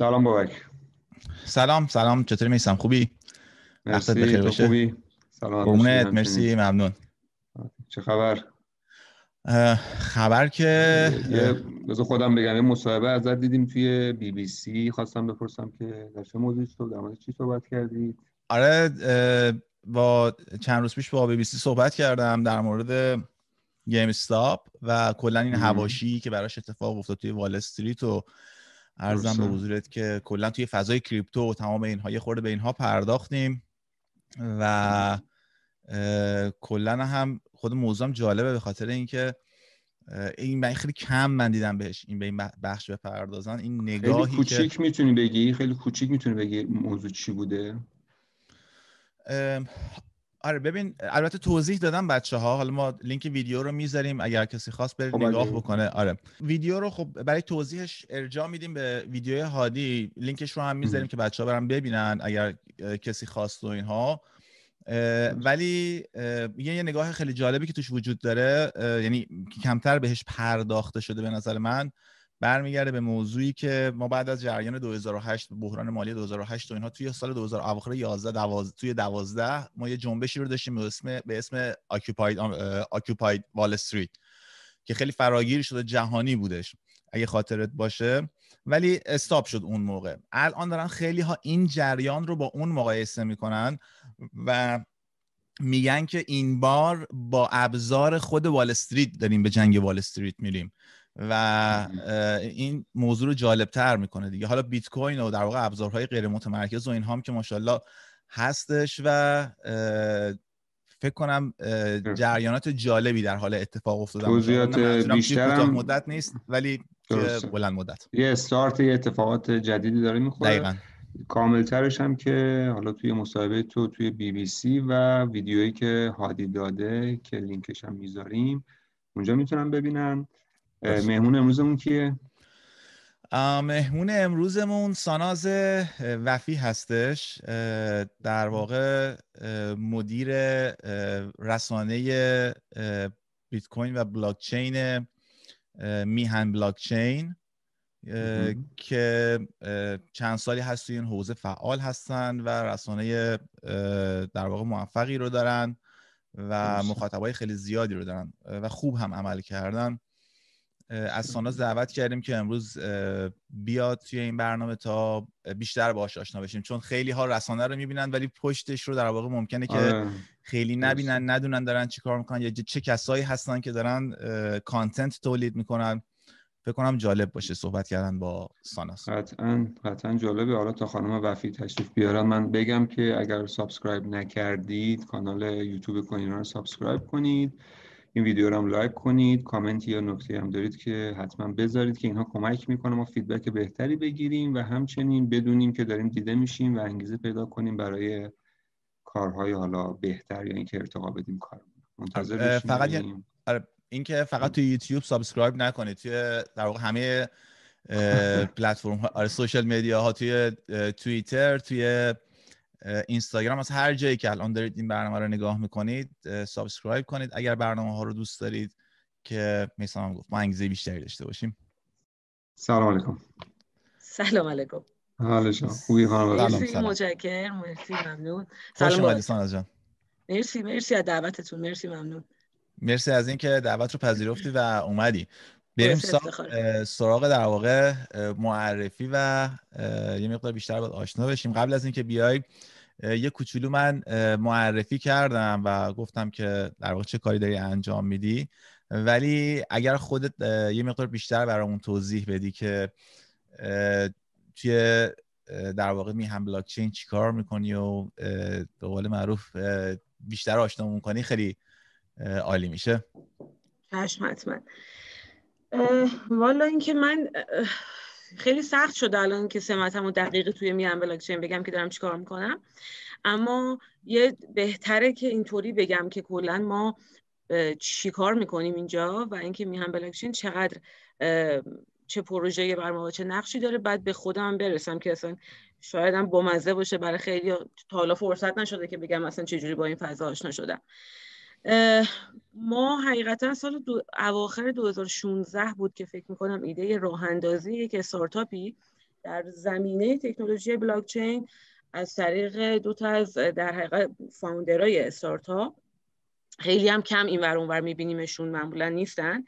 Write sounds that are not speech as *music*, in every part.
سلام بابک. سلام سلام چطوری میسم؟ خوبی؟ مرسی بخیر باشه؟ خوبی؟ سلام مرسی ممنون. چه خبر؟ خبر که بذار خودم بگم یه مصاحبه ازت دیدیم توی بی بی سی. خواستم بپرسم که در چه موضوعی تو در مورد چی صحبت کردی؟ آره با چند روز پیش با بی بی سی صحبت کردم در مورد GameStop و کلا این هواشی که براش اتفاق افتاد توی Wall Street و ارزم به حضورت که کلا توی فضای کریپتو و تمام اینها یه خورده به اینها پرداختیم و کلا هم خود موضوعم جالبه به خاطر اینکه این من خیلی کم من دیدم بهش این به این بخش بپردازن. این نگاهی خیلی کوچیک که... می‌تونی بگی؟ خیلی کوچیک می‌تونی بگی موضوع چی بوده؟ آره ببین البته توضیح دادم بچه ها حالا ما لینک ویدیو رو می‌ذاریم اگر کسی خواست بره خب، نگاه بکنه. آره. ویدیو رو خب برای توضیحش ارجاع میدیم به ویدیو هادی. لینکش رو هم می‌ذاریم که بچه ها برن ببینن اگر کسی خواست و اینها. ولی یه یه نگاه خیلی جالبی که توش وجود داره. یعنی کمتر بهش پرداخته شده به نظر من. برمیگرده به موضوعی که ما بعد از جریان 2008 بحران مالی 2008 و اینها توی سال 2000 اواخر 11 12 توی 12 ما یه جنبشی رو داشتیم به اسم به اسم Occupied Occupied Wall Street که خیلی فراگیر شده جهانی بودش اگه خاطرت باشه. ولی استاپ شد اون موقع. الان دارن خیلی ها این جریان رو با اون مقایسه می‌کنن و میگن که این بار با ابزار خود وال استریت داریم به جنگ وال استریت میریم. و این موضوع رو جالب تر می‌کنه دیگه. حالا بیت کوین و در واقع ابزارهای غیر متمرکز و اینها هم که ماشاءالله هستش و فکر کنم جریانات جالبی در حال اتفاق افتادن توضیحات بیشتر مدت نیست ولی بلند مدت. یه استارت یه اتفاقات جدیدی داره می‌خوره. دقیقا. کاملترش هم که حالا توی مصاحبه تو توی بی بی سی و ویدیویی که هادی داده که لینکش هم می‌ذاریم اونجا می‌تونن ببینن. مهمون امروزمون کیه؟ مهمون امروزمون ساناز وفی هستش. در واقع مدیر رسانه بیت کوین و بلاک چین میهن بلاک چین که چند سالی هست توی این حوزه فعال هستن و رسانه در واقع موفقی رو دارن و مخاطبای خیلی زیادی رو دارن و خوب هم عمل کردن. از ساناز دعوت کردیم که امروز بیاد توی این برنامه تا بیشتر باهاش آشنا بشیم. چون خیلی ها رسانه رو می‌بینن ولی پشتش رو در واقع ممکنه که آره. خیلی نبینن ندونن دارن چیکار می‌کنن یا چه کسایی هستن که دارن content تولید می‌کنن. فکر کنم جالب باشه صحبت کردن با ساناز. قطعا قطعا جالبه. حالا تا خانم وفی تشریف بیارن من بگم که اگر subscribe نکردید کانال یوتیوب کوین رو subscribe کنید. این ویدیو رو هم like کنید کامنت یا نکته هم دارید که حتما بذارید که اینها کمک می‌کنه ما feedback بهتری بگیریم و همچنین بدونیم که داریم دیده میشیم و انگیزه پیدا کنیم برای کارهای حالا بهتر یا اینکه ارتقا بدیم کار منتظر فقط آره، اینکه فقط توی یوتیوب subscribe نکنید توی در واقع همه *laughs* پلتفرم ها آره social media ها توی توییتر توی اینستاگرام از هر جایی که الان دارید این برنامه رو نگاه می‌کنید subscribe کنید. اگر برنامه ها رو دوست دارید که میثم هم گفت ما انگیزه بیشتری داشته باشیم. سلام علیکم. سلام علیکم. حال شما خوبی؟ خانم مرسی متشکرم. مرسی ممنون. سلام. جان. مرسی مرسی از دعوتتون. مرسی ممنون. مرسی از اینکه دعوت رو پذیرفتی و اومدی. بریم سراغ در واقع معرفی و یه مقدار بیشتر باید آشنا بشیم. قبل از اینکه بیای یه کوچولو من معرفی کردم و گفتم که در واقع چه کاری داری انجام میدی. ولی اگر خودت یه مقدار بیشتر برامون توضیح بدی که توی در واقع می هم بلاکچین چیکار می‌کنی و به قول معروف بیشتر آشنا کنی خیلی عالی میشه. چشم حتما. والا اینکه من خیلی سخت شده الان که سمتم و دقیق توی میان بلاکچین بگم که دارم چیکار می‌کنم. اما یه بهتره که اینطوری بگم که کلا ما چیکار می‌کنیم اینجا و اینکه میهم بلاکچین چقدر چه پروژه بر ما چه نقشی داره. بعد به خودم برسم که اصلا شاید هم بامزه باشه. برای خیلی تا حالا فرصت نشده که بگم اصلا چجوری با این فضا آشنا شدم. ما حقیقتا سال اواخر 2016 بود که فکر می‌کنم ایده راه اندازی یک استارتاپی در زمینه تکنولوژی بلاکچین از طریق دو تا از در حقیقت فاوندرهای استارتاپ خیلی هم کم این ور اونور میبینیمشون معمولا نیستن.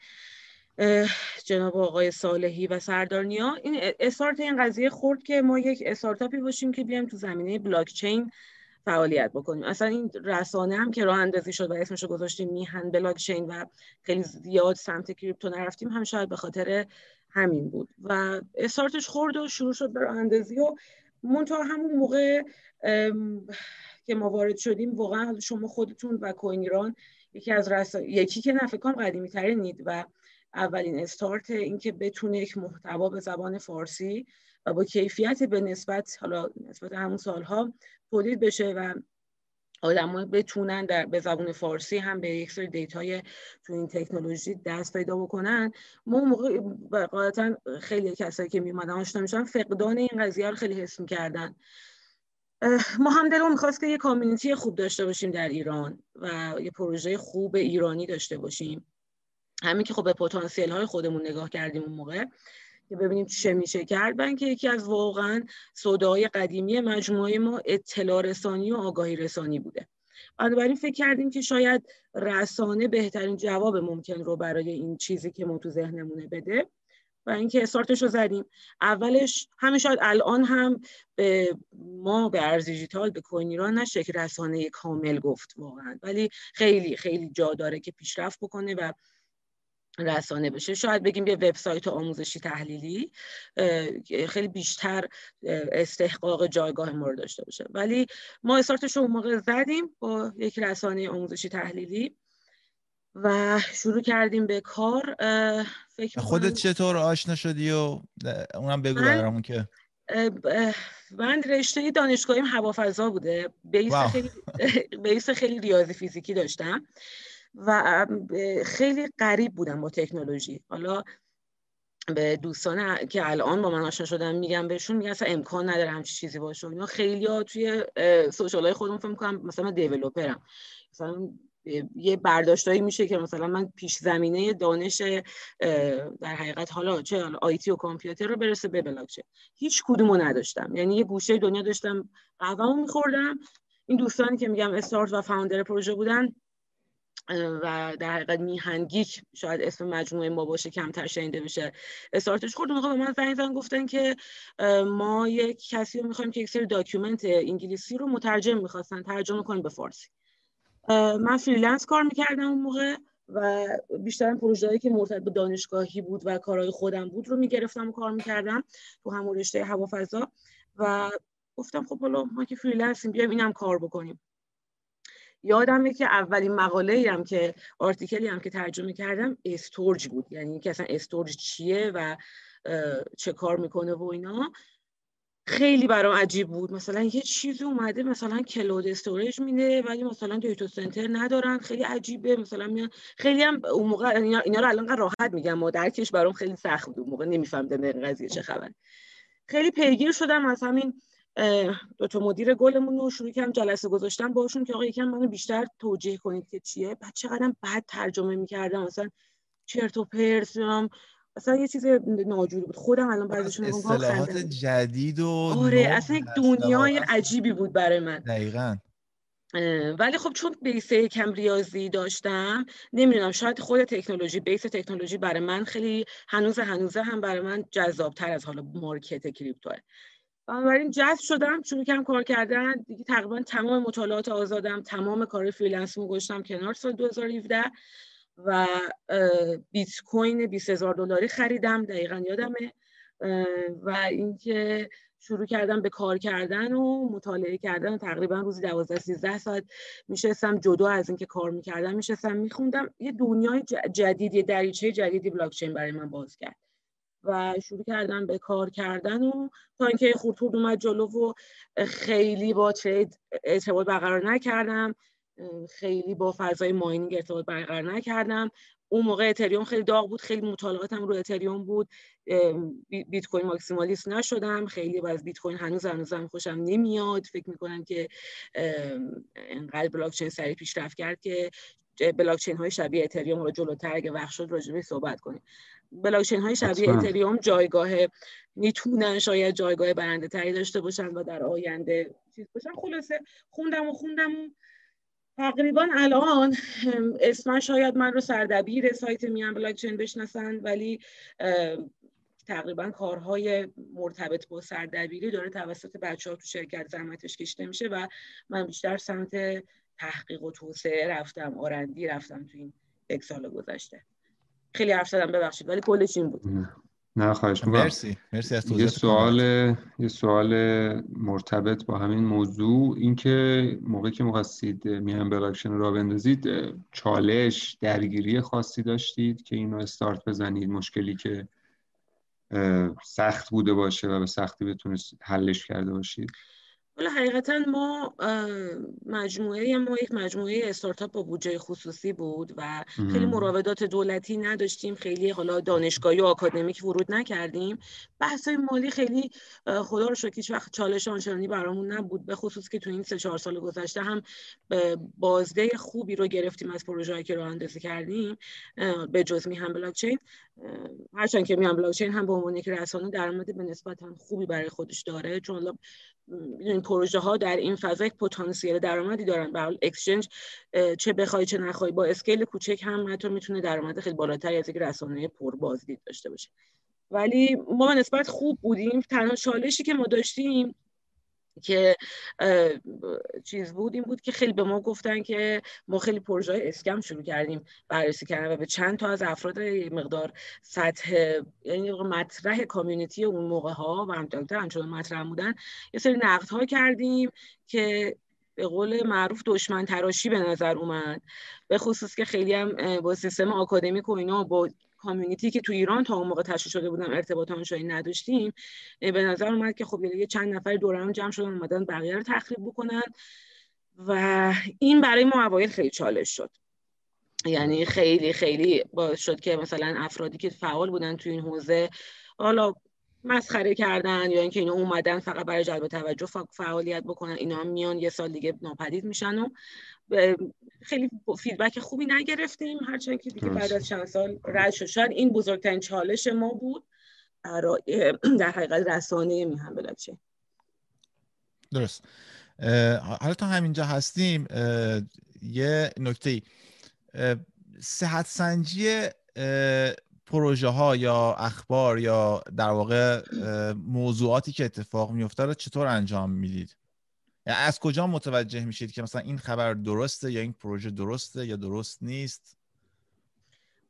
جناب آقای صالحی و سردارنیا این استارت این قضیه خورد که ما یک استارتاپی باشیم که بیایم تو زمینه بلاکچین فعالیت بکنیم. اصلا این رسانه هم که راه اندازی شد و اسمشو گذاشتیم میهن بلاکچین و خیلی زیاد سمت کریپتو نرفتیم هم شاید به خاطر همین بود. و استارتش خورد و شروع شد به راه اندازی و منتها همون موقع که ما وارد شدیم واقعا شما خودتون و کوین ایران یکی از رسا... یکی که نفکان قدیمی ترینید و اولین استارت اینکه بتونه یک محتوا به زبان فارسی و با کیفیت به نسبت حالا نسبت همون سالها تولید بشه و آدم بتونن در به زبان فارسی هم به یک سری دیتای تو این تکنولوژی دست پیدا بکنن. ما موقع قاعدتا خیلی کسایی که میومدن آشنا میشن فقدان این قضیه رو خیلی حس می‌کردن. ما هم دلمون می‌خواست که یه کامیونیتی خوب داشته باشیم در ایران و یه پروژه خوب ایرانی داشته باشیم. همین که خب به پتانسیل های خودمون نگاه کردیم اون موقع. که ببینیم چه میشه کرد. من که یکی از واقعا صدای قدیمی مجموعه ما اطلاع رسانی و آگاهی رسانی بوده. بنابراین فکر کردیم که شاید رسانه بهترین جواب ممکن رو برای این چیزی که ما تو ذهنمونه بده. و اینکه استارتش رو زدیم. اولش همین شاید الان هم به ما به ارز دیجیتال به کوین ایران نشه که رسانه کامل گفت واقعا. ولی خیلی خیلی جا داره که پیشرفت بکنه و رسانه بشه. شاید بگیم یه وبسایت آموزشی تحلیلی خیلی بیشتر استحقاق جایگاه ما رو داشته باشه. ولی ما استارتش رو موقع زدیم با یک رسانه آموزشی تحلیلی و شروع کردیم به کار. فکر خودت چطور آشنا شدی و اونم بگو برامون که. من رشته دانشگاهیم هوافضا بوده. بیس خیلی بیس خیلی ریاضی فیزیکی داشتم. و خیلی غریب بودم با تکنولوژی. حالا به دوستان که الان با من آشنا شدن میگم بهشون میگن اصلا امکان نداره همچین چیزی باشه. اینا خیلی ها توی سوشال های خودم فکر می‌کنم مثلا من دیولوپرم مثلا یه برداشتایی میشه که مثلا من پیش زمینه دانش در حقیقت حالا چه IT و کامپیوتر رو برسه به بلاکچین. هیچ کدومو نداشتم. یعنی یه گوشه دنیا داشتم قهوه‌مو میخوردم. این دوستانی که میگم استارت و founder پروژه بودن و در حقیقت میهنگیک شاید اسم مجموعه ما باشه کمتر شنیده بشه استارتش خورد. به من زنگ زن گفتن که ما یک کسی رو می‌خوایم که یک سری document انگلیسی رو مترجم می‌خواستن ترجمه کنیم به فارسی. من freelance کار می‌کردم اون موقع و بیشتر پروژه‌ای که مرتبط به دانشگاهی بود و کارهای خودم بود رو می‌گرفتم و کار می‌کردم تو همون رشته هوافضا. و گفتم خب حالا ما که freelance یم بیایم اینم کار بکنیم. یادمه که اولین مقاله هم که article ی هم که ترجمه کردم Storj بود. یعنی که اصلا Storj چیه و چه کار می‌کنه و اینا. خیلی برام عجیب بود. مثلا یه چیزی اومده مثلا cloud storage میده ولی مثلا data center ندارن. خیلی عجیبه. مثلا میان خیلی هم اون موقع اینا, اینا رو الان راحت میگم. ما درکش برام خیلی سخت بود. اون موقع نمیفهمیدم این قضیه چه خبر خیلی پیگیر شدم از همین دو تا مدیر گلمون رو شروع کردم جلسه گذاشتم باشون که آقا یکم منو بیشتر توجیه کنید که چیه. بعد چقدر بعد ترجمه می‌کردم. مثلا چرت و پرت اصلا یه چیز ناجوری بود. خودم الان بعضیشون اصطلاحات جدید و آره اصلا یک دنیای عجیبی بود برای من. دقیقا. ولی خب چون base کم ریاضی داشتم نمی‌دونم شاید خود تکنولوژی base تکنولوژی برای من خیلی هنوز هنوزه هم برای من جذابتر از حالا market crypto ه. بنابراین جذب شدم شروع کردم کار کردن. دیگه تقریبا تمام مطالعات آزادم تمام کار freelance مو گذاشتم کنار سال 2017 و بیت کوین 20000 دلاری خریدم. دقیقا یادمه. و اینکه شروع کردم به کار کردن و مطالعه کردن. و تقریبا روزی 12 13 ساعت میشستم. جدا از اینکه کار می‌کردم میشستم میخوندم. یه دنیای جدید یه دریچه جدیدی بلاکچین برای من باز کرد. و شروع کردم به کار کردن و تا اینکه خورتورد اومد جلو و خیلی با ترید ارتباط برقرار نکردم خیلی با فضای ماینینگ ارتباط برقرار نکردم. اون موقع اتریوم خیلی داغ بود خیلی مطالعاتم رو اتریوم بود. بیت کوین ماکسیمالیست نشدم. خیلی از بیت کوین هنوز هنوزم خوشم نمیاد. فکر می‌کنم که انقدر بلاک چین سریع پیشرفت کرد که بلاکچین های شبیه اتریوم رو جلوتر اگه وقت شد راجبه صحبت کنیم. بلاکچین های شبیه اتریوم جایگاه می‌تونن شاید جایگاه برنده تری داشته باشن و در آینده چیز باشن. خلاصه خوندم و خوندم و تقریبا الان اسم شاید من رو سردبیر سایت میان بلاکچین بشناسن ولی تقریبا کارهای مرتبط با سردبیری داره توسط بچه ها تو شرکت زحمتش کشته میشه و من بیشتر سمت تحقیق و توسعه رفتم R&D رفتم تو این یک سال گذشته. خیلی حرف زدم ببخشید ولی کلش این بود. نه خواهش می‌کنم. مرسی مرسی از یه سوال یه سوال مرتبط با همین موضوع اینکه موقعی که می‌خواستید میهن بلاکچین راه بندازید چالش درگیری خاصی داشتید که اینو استارت بزنید؟ مشکلی که سخت بوده باشه و به سختی بتونید حلش کرده باشید. حالا حقیقتا ما مجموعه ما یک مجموعه استارتاپ با بودجه خصوصی بود و خیلی مراودات دولتی نداشتیم خیلی حالا دانشگاهی و آکادمیک ورود نکردیم. بحث های مالی خیلی خدا رو شکر وقت چالش آنچنانی برامون نبود به خصوص که تو این سه چهار سال گذشته هم بازده خوبی رو گرفتیم از پروژه‌ای که راه اندازی کردیم به جز می هم بلاکچین هرچند که میان بلاکچین هم به عنوان یک رسانه درآمد به نسبت خوبی برای خودش داره چون پروژه ها در این فضا یک پتانسیل درآمدی دارن. به اکسچنج چه بخوای چه نخوای با اسکیل کوچک هم حتی می‌تونه درآمد خیلی بالاتری از یک رسانه پر بازدید داشته باشه. ولی ما نسبت خوب بودیم. تنها چالشی که ما داشتیم که چیز بود این بود که خیلی به ما گفتن که ما خیلی پروژه اسکم شروع کردیم بررسی کردن و به چند تا از افراد مقدار سطح یعنی مطرح کامیونیتی اون موقع ها و همچنان همچنان مطرح بودن یه سری نقد ها کردیم که به قول معروف دشمن تراشی به نظر اومد. به خصوص که خیلی هم با سیستم آکادمیک و اینا با کامیونیتی که تو ایران تا اون موقع تشکیل شده بودم ارتباط آنچنانی نداشتیم به نظر اومد که خب یه چند نفر دوران جمع شدن اومدن بقیه رو تخریب بکنن و این برای ما اوایل خیلی چالش شد. یعنی خیلی خیلی باعث شد که مثلا افرادی که فعال بودن تو این حوزه حالا مسخره کردن یا اینکه اینا اومدن فقط برای جلب توجه فعالیت بکنن اینا میان یه سال دیگه ناپدید میشن و خیلی فیدبک خوبی نگرفتیم هرچند که دیگه بعد از چند سال رد شد. شاید این بزرگترین چالش ما بود در حقیقت رسانه میهم بلاکچین درست. حالا تا همینجا هستیم یه نکته صحت سنجی پروژه ها یا اخبار یا در واقع موضوعاتی که اتفاق میفته رو چطور انجام می‌دید؟ از کجا متوجه میشید که مثلا این خبر درسته یا این پروژه درسته یا درست نیست؟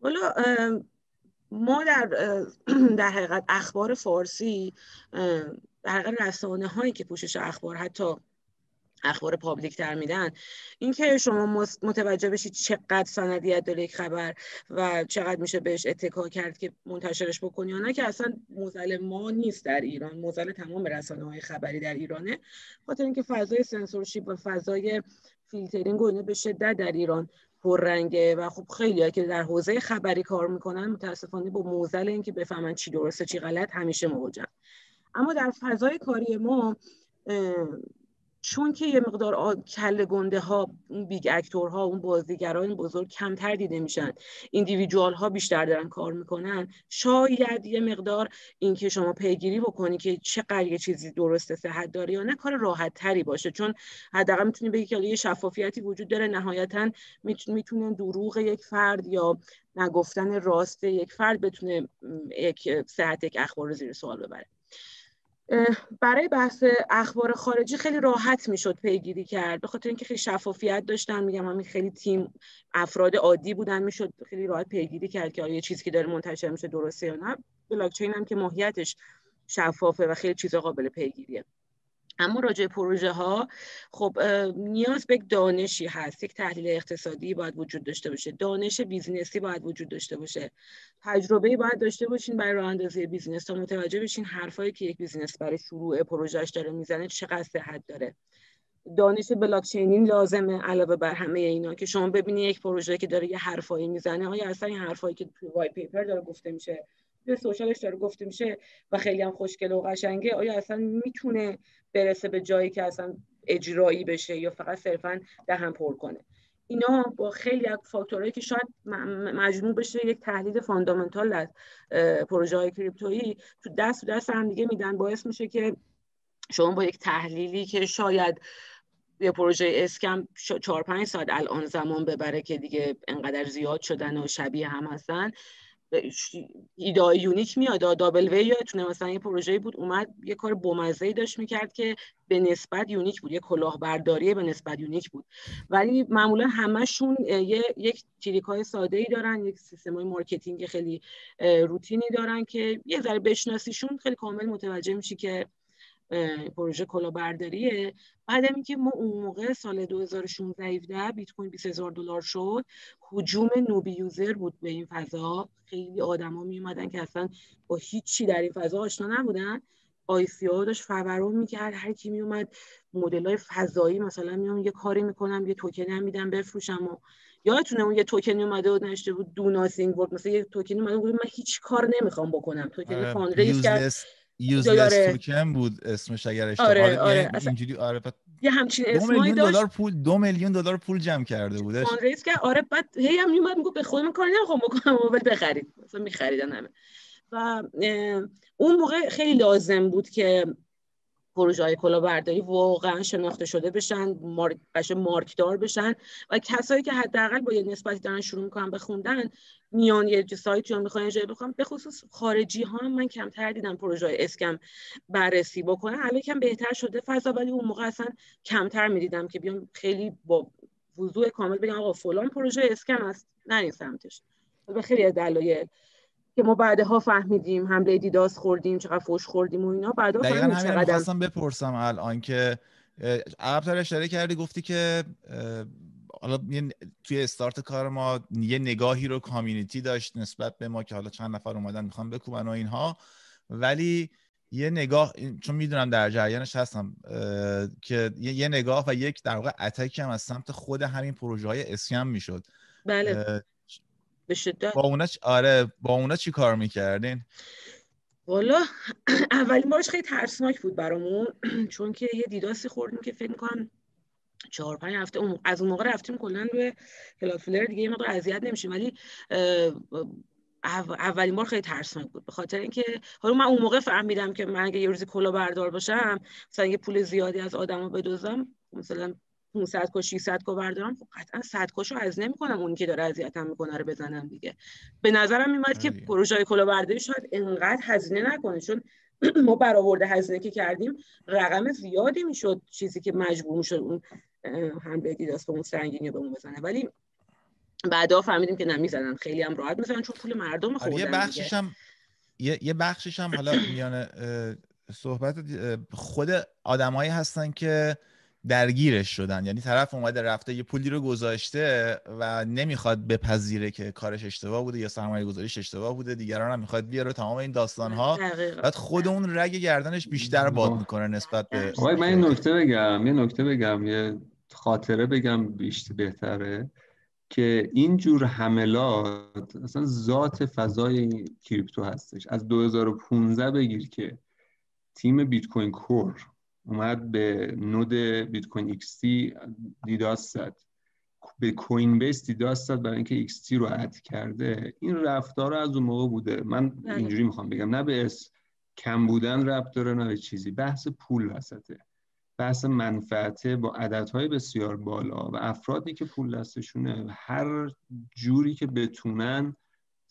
والا ما در *clears throat* در حقیقت اخبار فارسی در حقیقت رسانه هایی که پوشش اخبار حتی اخبار public تر میدن. اینکه شما متوجه بشید چقدر سندیت داره یک خبر و چقدر میشه بهش اتکا کرد که منتشرش بکنی یا نه که اصلا معضل ما نیست در ایران. معضل تمام رسانه های خبری در ایرانه. خاطر اینکه فضای سنسورشیپ و فضای فیلترینگ و به شدت در ایران پررنگه و خب خیلی که در حوزه خبری کار می‌کنن متاسفانه با معضل اینکه بفهمن چی درسته چی غلط همیشه مواجهن اما در فضای کاری ما چون که یه مقدار کله گنده ها اون big actor ها اون بازیگران بزرگ کمتر دیده میشن. individual ها بیشتر دارن کار می‌کنن. شاید یه مقدار اینکه شما پیگیری بکنی که چقدر یه چیزی درسته صحت داره یا نه کار راحت تری باشه. چون حداقل می‌تونی بگی که یه شفافیتی وجود داره. نهایتا می‌تونه دروغ یک فرد یا نگفتن راست یک فرد بتونه یک صحت یک اخبار رو زیر سوال ببره. برای بحث اخبار خارجی خیلی راحت می‌شد پیگیری کرد. به خاطر اینکه خیلی شفافیت داشتن میگم همین خیلی تیم افراد عادی بودن می‌شد خیلی راحت پیگیری کرد که آیا چیزی که داره منتشر میشه درسته یا نه. بلاکچین هم که ماهیتش شفافه و خیلی چیزا قابل پیگیریه. اما راجع پروژه ها خب نیاز به دانشی هست. یک تحلیل اقتصادی باید وجود داشته باشه. دانش بیزینسی باید وجود داشته باشه. تجربه باید داشته باشین برای راه اندازی business. تا متوجه بشین حرفایی که یک business برای شروع پروژهش داره می‌زنه چقدر صحت داره. دانش بلاکچینین لازمه علاوه بر همه اینا که شما ببینی یک پروژه که داره یه حرفایی می‌زنه. آیا اصلا این حرفایی که توی white paper داره گفته میشه social ش داره گفته میشه و خیلی هم خوشگل و قشنگه آیا اصلا می‌تونه برسه به جایی که اصلا اجرایی بشه یا فقط صرفا دهن پر کنه؟ اینا با خیلی از فاکتورهایی که شاید مجموع بشه یک تحلیل فاندامنتال از پروژه های کریپتویی تو دست دست هم دیگه میدن. باعث میشه که شما با یک تحلیلی که شاید یه پروژه اسکم چهار پنج ساعت الان زمان ببره که دیگه انقدر زیاد شدن و شبیه هم هستن ایده یونیک میاد دابل وی یادتونه مثلا یه پروژه بود اومد یه کار بامزه داشت می‌کرد که به نسبت unique بود یه کلاهبرداری به نسبت unique بود. ولی معمولا همشون یه یک trick های ساده ای دارن یک سیستم های marketing خیلی روتینی دارن که یه ذره بشناسیشون خیلی کامل متوجه میشی که پروژه کلاهبرداریه. بعد اینکه ما اون موقع سال 2016 بیت کوین 20000 دلار شد هجوم newbie user بود به این فضا. خیلی آدما می اومدن که اصلا با هیچی در این فضا آشنا نبودن. ICO ها داشت فوران می‌کرد هر کی می اومد مدل های فضایی مثلا میام یه کاری می‌کنم یه توکن هم میدم بفروشم و یادتونه اون یه توکن اومده بود نشته بود do nothing word مثلا یه توکن اومده بود من هیچ کار نمی‌خوام بکنم. توکن آره، fund raise کرد useless توکن بود اسمش اگر اشتباه آره آره اینجوری آره یه همچین اسمایی داشت دلار پول دو میلیون دلار پول جمع کرده بودش raise کرد آره بعد هی هم میومد می‌گفت به خودم کار نمی‌خوام بکنم ولی بخرید. مثلا میخریدن همه. و اون موقع خیلی لازم بود که پروژه های کلاهبرداری واقعا شناخته شده بشن مارک مارکدار بشن و کسایی که حداقل با یه نسبتی دارن شروع می‌کنن به خوندن میان یه سایتی رو می‌خوان جای بخوام به خصوص خارجی ها من کمتر دیدم پروژه های اسکم بررسی بکنن. الان کم بهتر شده فضا ولی اون موقع اصلا کمتر می‌دیدم که بیام خیلی با وضوح کامل بگم آقا فلان پروژه اسکم است نرین سمتش. به خیلی دلایل که ما بعدها فهمیدیم حمله دیداس خوردیم چقدر فوش خوردیم و اینا. بعدها فهمیدیم چقدر خواستم بپرسم الان که عقبتر اشاره کردی گفتی که حالا توی استارت کار ما یه نگاهی رو کامیونیتی داشت نسبت به ما که حالا چند نفر اومدن می‌خوام بکوبن و اینها. ولی یه نگاه چون می‌دونم در جریانش هستم که یه نگاه و یک در واقع اتکی هم از سمت خود همین پروژه های اسکم می‌شد. بله. به شدت. با اونا چ... آره با اونا چی کار می‌کردین؟ والا *clears throat* اولین بارش خیلی ترسناک بود برامون *clears throat* چون که یه دیداسی خوردیم که فکر می‌کنم چهار پنج هفته از اون موقع رفتیم کلا روی کلادفلر دیگه یه مقدار اذیت نمیشیم. ولی اولین بار خیلی ترسناک بود. به خاطر اینکه حالا من اون موقع فهمیدم که من اگه یه روزی کلا بردار باشم مثلا یه پول زیادی از آدمو بدوزم مثلا 500 کو 600 کو بردارم خب قطعا 100 کوشو از نمی‌کنم. اونی که داره اذیتم می‌کنه رو بزنم دیگه. به نظرم میاد که پروژه کلاهبرداری شاید انقدر هزینه نکنه چون *clears throat* ما برآورده هزینه که کردیم رقم زیادی می‌شد چیزی که مجبور می‌شد اون دیداس به اون سنگینی به اون بزنه. ولی بعدا فهمیدیم که نمی‌زنن خیلی هم راحت می‌زنن چون پول مردم خوردن یه بخشش هم یه, یه بخشش هم حالا میان صحبت خود آدمایی هستن که درگیرش شدن. یعنی طرف اومده رفته یه پولی رو گذاشته و نمی‌خواد بپذیره که کارش اشتباه بوده یا سرمایه گذاریش اشتباه بوده. دیگران هم می‌خواد بیاره تمام این داستان ها بعد خود اون رگ گردنش بیشتر باد می‌کنه نسبت به من یه نکته بگم یه نکته بگم یه خاطره بگم بیشتر بهتره که این جور حملات اصلا ذات فضای کریپتو هستش. از 2015 بگیر که تیم بیت کوین core اومد به node بیت کوین XT DDoS زد. به Coinbase DDoS زد برای اینکه XT رو add کرده. این رفتار از اون موقع بوده. من بله. اینجوری می‌خوام بگم. نه به scam بودن ربط داره نه به چیزی. بحث پول وسطه. بحث منفعته با عددهای بسیار بالا و افرادی که پول دستشونه هر جوری که بتونن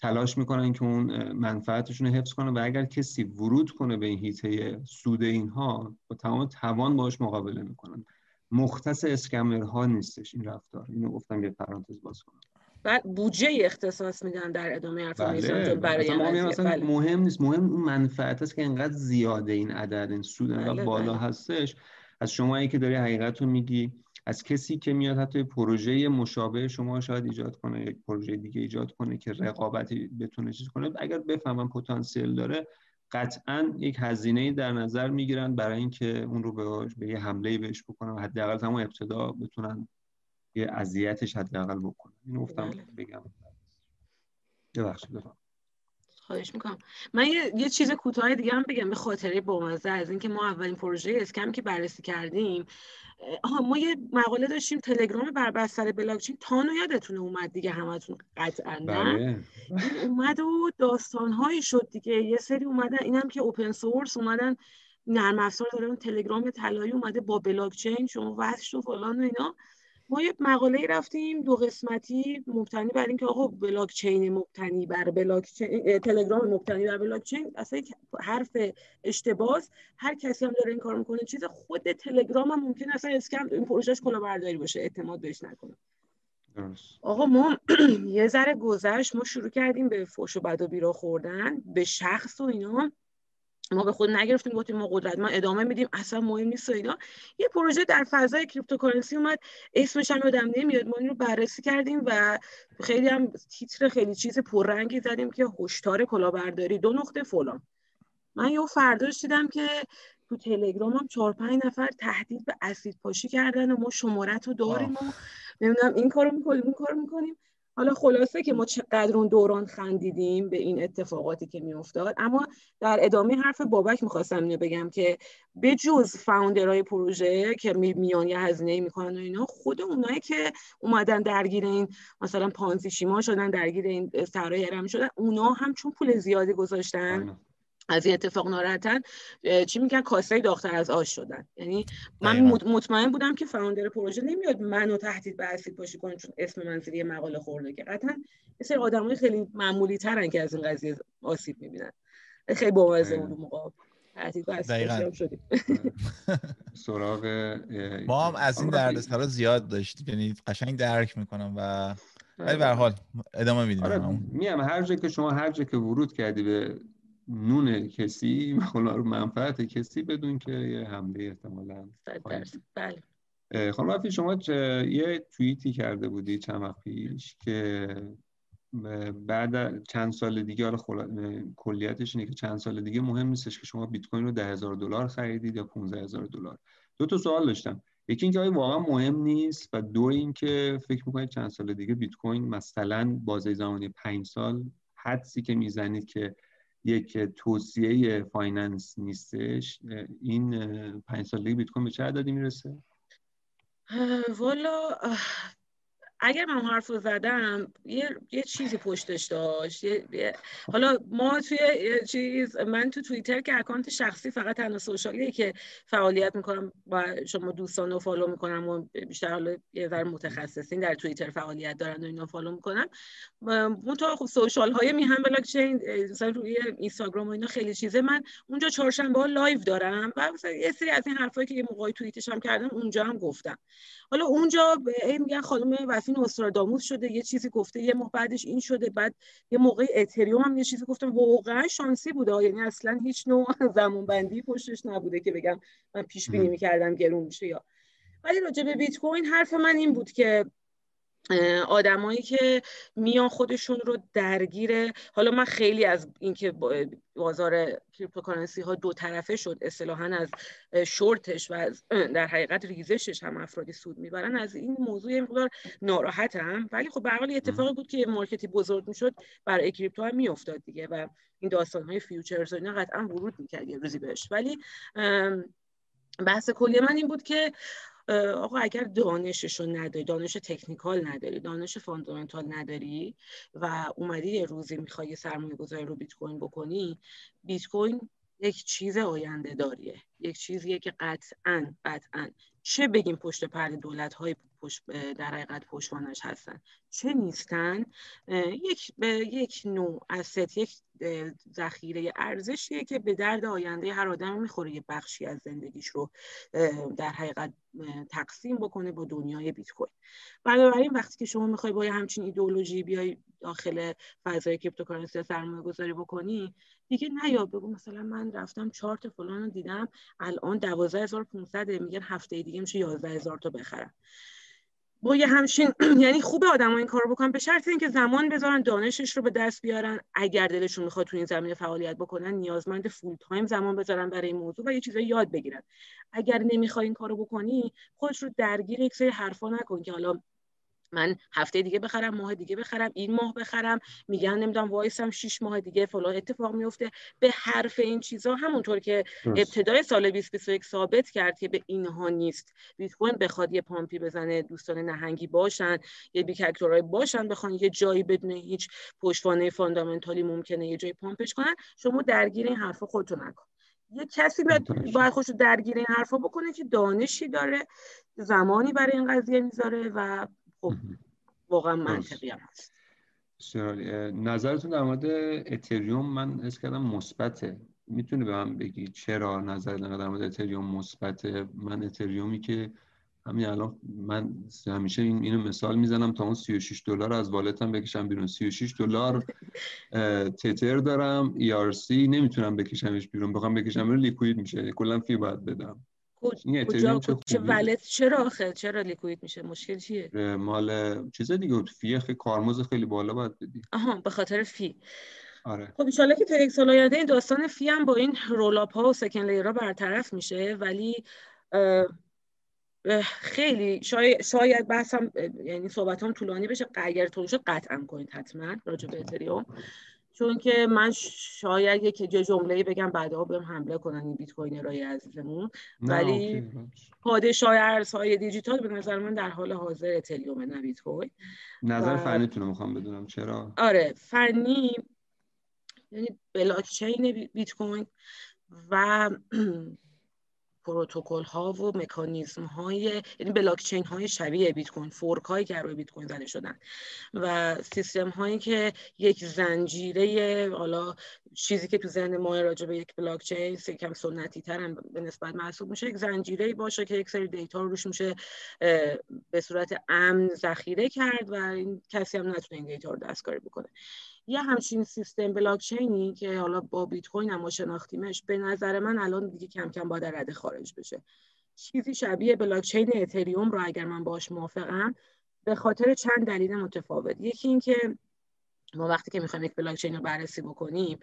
تلاش می‌کنن که اون منفعتشون رو حفظ کنه و اگر کسی ورود کنه به این هیته سود اینها با تمام توان باش مقابله می‌کنن مختص اسکمرها نیستش این رفتار اینو گفتم یه پرانتز باز کنم بعد بودجه اختصاص میدن در ادامه حرف بله. برای بله. مهم نیست مهم اون منفعت است که انقدر زیاده این عدد این سود انقدر بله، بالا بله. هستش از شما که داری حقیقت رو میگی از کسی که میاد حتی پروژه مشابه شما شاید ایجاد کنه یک پروژه دیگه ایجاد کنه که رقابتی بتونه چیز کنه. اگر بفهمن پتانسیل داره قطعا یک هزینه در نظر می‌گیرن برای اینکه اون رو به, به یه حمله بهش بکنن و حداقل همون ابتدا بتونن یه اذیتش حداقل بکنن. اینو گفتم بله. بگم. ببخشید خواهش می‌کنم. من یه, یه چیز کوتاه دیگه هم بگم به خاطره بامزه از اینکه ما اولین پروژه اسکم که بررسی کردیم آها ما یه مقاله داشتیم تلگرام بر بستر بلاکچین تانو یادتونه اومد دیگه همتون؟ قطعا نه؟ بله. اومد و داستانهایی شد دیگه. یه سری اومدن اینم که open source اومدن نرم افزار داره تلگرام طلایی اومده با بلاکچین شما واسه و فلان و اینا. ما یه مقاله رفتیم دو قسمتی مبتنی بر اینکه آقا بلاک چین مبتنی بر بلاک تلگرام مبتنی بر بلاک چین اصلا یک حرف اشتباس. هر کسی هم داره این کار می‌کنه چیز خود تلگرام هم ممکن اصلا scam این پروژهش کلاهبرداری باشه اعتماد بهش نکنه. آقا ما *clears throat* یه ذره گذشت ما شروع کردیم به فوش و بد و بیرا خوردن به شخص و اینا. ما به خود نگرفتیم گفتیم ما قدرت ما ادامه میدیم اصلا مهم نیست و اینا. یه پروژه در فضای cryptocurrency اومد اسمش هم یادم نمیاد ما این رو بررسی کردیم و خیلی هم تیتر خیلی چیز پررنگی زدیم که هشدار کلاهبرداری دو نقطه فلان. من یه فرداش دیدم که تو تلگرام هم چهار پنج نفر تهدید به اسید پاشی کردن و ما شمارت رو داریم و نمی‌دونم این کارو می‌کنیم اون کارو می‌کنیم. حالا خلاصه که ما چقدر اون دوران خندیدیم به این اتفاقاتی که میافتاد. اما در ادامه حرف بابک می‌خواستم اینو بگم که به جز فاوندرهای پروژه که میان یه هزینه می‌کنن و اینا خود اونایی که اومدن درگیر این مثلا پانزی شیما شدن درگیر این سرای شدن اونا هم چون پول زیادی گذاشتن از این اتفاق ناراحتن چی میگن؟ کاسه داختر از آش شدن. یعنی من مطمئن بودم که فاوندر پروژه نمیاد منو تهدید به اسید باشی کنه چون اسم من زیر مقاله خورده که قطعا یه سری آدمای خیلی معمولی ترن که از این قضیه آسیب می‌بینن. خیلی بامزه اون موقع. تهدید به اسید شدیم. *laughs* سراغ ما هم از این دردسرا زیاد داشتیم یعنی قشنگ درک می‌کنم و ولی به حال ادامه میدیم آره میام هر جا که شما هر جا که ورود کردی به نون کسی *laughs* رو منفعت کسی بدون که یه حمله احتمالا بله. خانم رفی شما یه توییتی کرده بودی چند وقت پیش که بعد چند سال دیگه حالا کلیتش اینه که چند سال دیگه مهم نیستش که شما بیت کوین رو ده هزار دلار خریدید یا 15 هزار دلار. دو تا سوال داشتم. یکی اینکه آیا واقعا مهم نیست و دو اینکه فکر می‌کنید چند سال دیگه بیت کوین مثلا بازه زمانی پنج سال حدسی که می‌زنید که یک توصیه finance نیستش این پنج سالگی بیت کوین به چه عددی می‌رسه؟ والا اگر من حرف رو زدم یه, یه چیزی پشتش داشت. یه... حالا ما توی یه چیز من تو توییتر که اکانت شخصی فقط تنها social یه که فعالیت می‌کنم با شما دوستان رو follow می‌کنم و بیشتر حالا یه ذره متخصصین در توییتر فعالیت دارن و اینا follow می‌کنم. اون تو خب social های میهن بلاک چین مثلا روی اینستاگرام و اینا خیلی چیزه. من اونجا چهارشنبه ها live دارم و مثلا یه سری از این حرفایی که یه موقعی توییتش هم کردم اونجا هم گفتم. حالا اونجا میگن خانم نوستراداموس شده یه چیزی گفته یه موقع بعدش این شده بعد یه موقع اتریوم هم یه چیزی گفته. واقعا شانسی بوده. یعنی اصلا هیچ نوع *laughs* زمان بندی پشتش نبوده که بگم من پیش بینی می‌کردم گرون میشه یا. ولی راجع به بیت کوین حرف من این بود که آدمایی که میان خودشون رو درگیر حالا من خیلی از اینکه بازار cryptocurrency ها دو طرفه شد اصطلاحا از شورتش و از در حقیقت ریزشش هم افرادی سود می‌برن از این موضوع مقدار ناراحتم. ولی خب به حال اتفاقی بود که market ی بزرگ می‌شد برای crypto هم میافتاد دیگه و این داستان های futures و اینا قطعا ورود می‌کرد یه روزی بهش. ولی بحث کلی من این بود که آقا اگر دانشش رو نداری دانش technical نداری دانش fundamental نداری و اومدی یه روزی می‌خوای سرمایه گذاری رو بیت کوین بکنی بیت کوین یک چیز آینده داریه. یک چیزیه که قطعا قطعا. چه بگیم پشت پرده دولت های پشت در حقیقت پشتوانش هستن. چه نیستن؟ یک به یک نوع asset یک ذخیره ارزشیه که به درد آینده هر آدم می‌خوره یه بخشی از زندگیش رو در حقیقت تقسیم بکنه با دنیای بیت کوین. بنابراین وقتی که شما می‌خوای با همچین ایدئولوژی بیای داخل فضای cryptocurrency سرمایه گذاری بکنی دیگه نیا بگو مثلا من رفتم چارت فلان رو دیدم الان 12500 میگن هفته دیگه میشه 11000 تا بخرم. با یه همچین *clears throat* یعنی خوبه آدم این کار بکنن به شرط اینکه زمان بذارن دانشش رو به دست بیارن. اگر دلشون می‌خواد تو این زمینه فعالیت بکنن نیازمند full time زمان بذارن برای این موضوع و یه چیزایی یاد بگیرن. اگر نمی‌خوای این کارو بکنی خودش رو درگیر یک سری حرفا نکن که حالا من هفته دیگه بخرم ماه دیگه بخرم این ماه بخرم. میگن نمی‌دونم وایسم 6 ماه دیگه فلان اتفاق میفته به حرف این چیزا همونطور که ابتدای سال 2021 ثابت کرد که به اینها نیست. بیت کوین بخواد یه pump ی بزنه دوستان نهنگی باشن یه big actor ای باشن بخوان یه جایی بدون هیچ پشتوانه fundamental ی ممکنه یه جایی pump ش کنن. شما درگیر این حرفا خودتون نکن. یه کسی باید, باید خوش درگیر این حرفا بکنه که دانشی داره زمانی برای این قضیه می‌ذاره و خب واقعا منطقی هم هست. نظرتون در مورد اتریوم من حس کردم مثبته. می‌تونه به من بگی چرا نظر در مورد اتریوم مثبته؟ من اتریومی که همین الان من همیشه این اینو مثال می‌زنم تا اون 36 دلار از والتم بکشم بیرون. 36 دلار *laughs* تتر دارم ERC نمی‌تونم بکشمش بیرون. بخوام بکشم بیرون لیکوید میشه. کلا فی باید بدم. کجا چه ولت چرا آخه؟ چرا لیکوید میشه؟ مشکل چیه؟ مال چیز دیگه فی خیلی کارمز خیلی بالا باید بدی. آها به خاطر فی. آره. خب ان که تا یک سال آینده این داستان فی هم با این رول ها و سکن لیرها برطرف میشه ولی خیلی شاید, شاید بحثم یعنی صحبت هم طولانی بشه اگر طول شد قطعا کنید حتما راجع به اتریوم. چون که من شاید یک جمله بگم بعدها بهم حمله کنن این بیت کوین رای عزیزمون ولی پادشاه ارزهای دیجیتال به نظر من در حال حاضر اتریوم نه بیت کوین نظر و... فنیتون می‌خوام بدونم چرا؟ آره فنی یعنی بلاک چین بیت کوین و *clears throat* *clears throat* پروتکل ها و مکانیزم های یعنی بلاک چین های شبیه بیت کوین fork هایی که روی بیت کوین زده شدن. و سیستم هایی که یک زنجیره حالا چیزی که تو ذهن ما راجع به یک بلاک چین کم سنتی تر هم به نسبت محسوب میشه یک زنجیره باشه که یک سری data رو روش میشه به صورت امن ذخیره کرد و این کسی هم نتونه این data رو دستکاری بکنه. یه همچین سیستم بلاکچینی که حالا با بیت کوین هم شناختیمش به نظر من الان دیگه کم کم باید رده خارج بشه. چیزی شبیه بلاکچین اتریوم رو اگر من باش موافقم به خاطر چند دلیل متفاوت. یکی اینکه ما وقتی که می‌خوایم یک بلاکچین رو بررسی بکنیم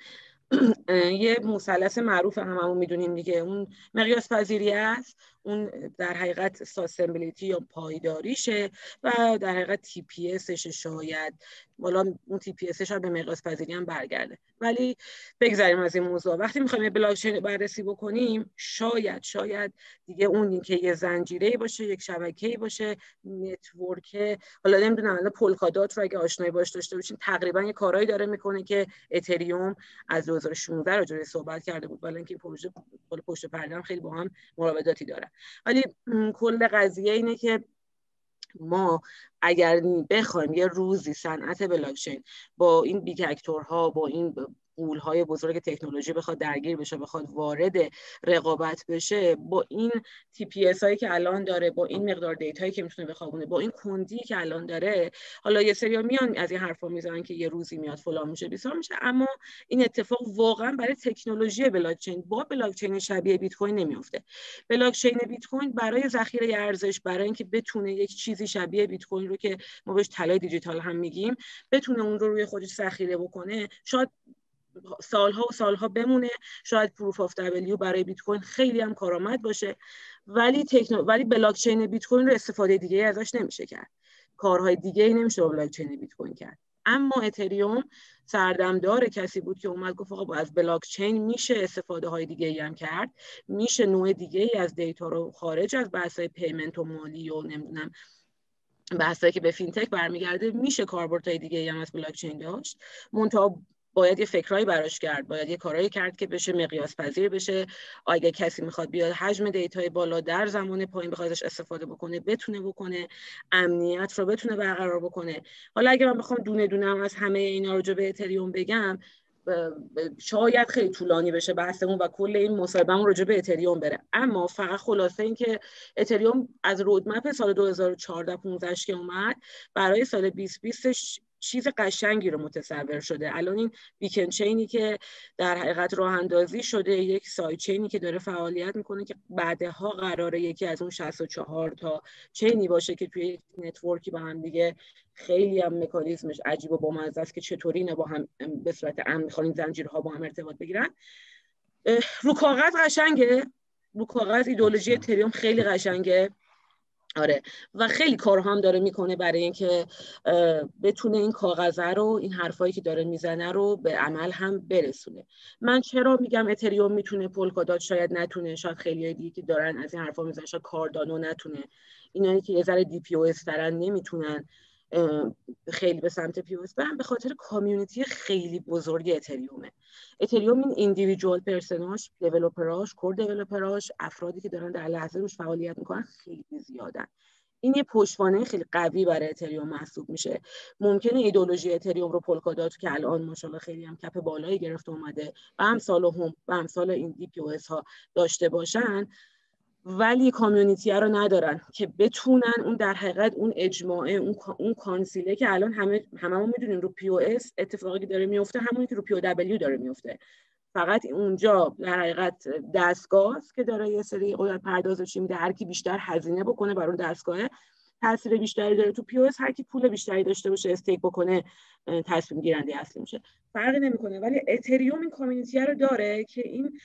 *clears throat* یه مثلث معروف هممون می‌دونیم دیگه. اون مقیاس پذیری است. اون در حقیقت sustainability یا پایداریشه و در حقیقت TPS ش شاید حالا اون TPS ش به مقیاس پذیری هم برگرده. ولی بگذاریم از این موضوع. وقتی می‌خوایم یه بلاکچین بررسی بکنیم شاید شاید دیگه اون که یه زنجیره باشه یک شبکه‌ای باشه network حالا نمی‌دونم الان پولکادات رو اگه آشنایی باش داشته باشین تقریبا یه کارهایی داره می‌کنه که اتریوم از 2016 راجع صحبت کرده بود. ولی اینکه پروژه پشت پرده خیلی با هم مراوداتی داره. ولی کل قضیه اینه که ما اگر بخوایم یه روزی صنعت بلاکچین با این big ها با این های بزرگ تکنولوژی بخواد درگیر بشه بخواد وارد رقابت بشه با این TPS هایی که الان داره با این مقدار دیتایی که می‌تونه بخوابونه با این کندی که الان داره حالا یه سری میان از این حرفا می‌زنن که یه روزی میاد فلان میشه بیسار میشه. اما این اتفاق واقعا برای تکنولوژی بلاکچین با بلاکچین شبیه بیت کوین نمیفته بلاکچین بیت کوین برای ذخیره ارزش برای اینکه بتونه یک چیزی شبیه بیت کوین رو که ما بهش طلای دیجیتال هم میگیم بتونه اون رو روی خودش ذخیره بکنه شاید سالها و سالها بمونه. شاید proof of work برای بیت کوین خیلی هم کارآمد باشه. ولی تکنو... ولی بلاک چین بیت کوین رو استفاده دیگه ازش نمیشه کرد. کارهای دیگه ای نمیشه با بلاک چین بیت کوین کرد. اما اتریوم سردمدار کسی بود که اومد گفت آقا از بلاک چین میشه استفاده های دیگه ای هم کرد. میشه نوع دیگه ای از دیتا رو خارج از بحث payment و مالی و نمی‌دونم بحثایی که به فینتک برمیگرده میشه کاربردهای دیگه ای هم از بلاک چین داشت. منتها باید یه فکرایی براش کرد باید یه کارایی کرد که بشه مقیاس پذیر بشه. اگه کسی می‌خواد بیاد حجم دیتای بالا در زمان پایین بخواد استفاده بکنه بتونه بکنه امنیت رو بتونه برقرار بکنه. حالا اگه من بخوام دونه دونه از همه اینا رو به اتریوم بگم شاید خیلی طولانی بشه بحثمون و کل این مصاحبهمون راجع به اتریوم بره. اما فقط خلاصه این که اتریوم از رودمپ سال 2014 15 که اومد برای سال 2020 چیز قشنگی رو متصور شده. الان این بیکن چینی که در حقیقت راه اندازی شده یک سای چینی که داره فعالیت می‌کنه که بعدها قراره یکی از اون 64 تا چینی باشه که توی نتورکی با هم دیگه خیلی هم مکانیزمش عجیب و بامزه است که چطوری اینا با هم به صورت امن می‌خوان این زنجیرها با هم ارتباط بگیرن. رو کاغذ قشنگه. رو کاغذ ایدولوژی تریوم خیلی قشنگه. آره. و خیلی کار هم داره می‌کنه برای اینکه بتونه این کاغذه رو این حرفایی که داره می‌زنه رو به عمل هم برسونه. من چرا میگم اتریوم می‌تونه پولکادات شاید نتونه. شاید خیلی دیگه که دارن از این حرفا می‌زنن شاید کاردانو نتونه. اینایی که یه ذره دی پی او نمی‌تونن. خیلی به سمت پیوس برن به خاطر کامیونیتی خیلی بزرگ اتریومه. اتریوم این ایندیویدوال پرسناش دیولپراش کور دیولپراش افرادی که دارن در لحظه روش فعالیت می‌کنن خیلی زیادن. این یه پشتوانه خیلی قوی برای اتریوم محسوب میشه. ممکنه ایدولوژی اتریوم رو پولکادات که الان ماشاءالله خیلی هم کپ بالایی گرفته اومده و همسال هم و همسال این دی پی ها داشته باشن. ولی کامیونیتی رو ندارن که بتونن اون در حقیقت اون اجماعه اون اون کانسیله که الان همه هممون می‌دونیم رو پی او اس اتفاقی داره میفته همونی که رو پی او دبلیو داره میفته فقط اونجا در حقیقت دستگاه که داره یه سری قدرت پردازشی میده هر کی بیشتر هزینه بکنه برای اون دستگاه تاثیر بیشتری داره. تو PoS هر کی پول بیشتری داشته باشه stake بکنه تصمیم گیرنده اصلی میشه. فرقی نمی‌کنه. ولی اتریوم این community رو داره که این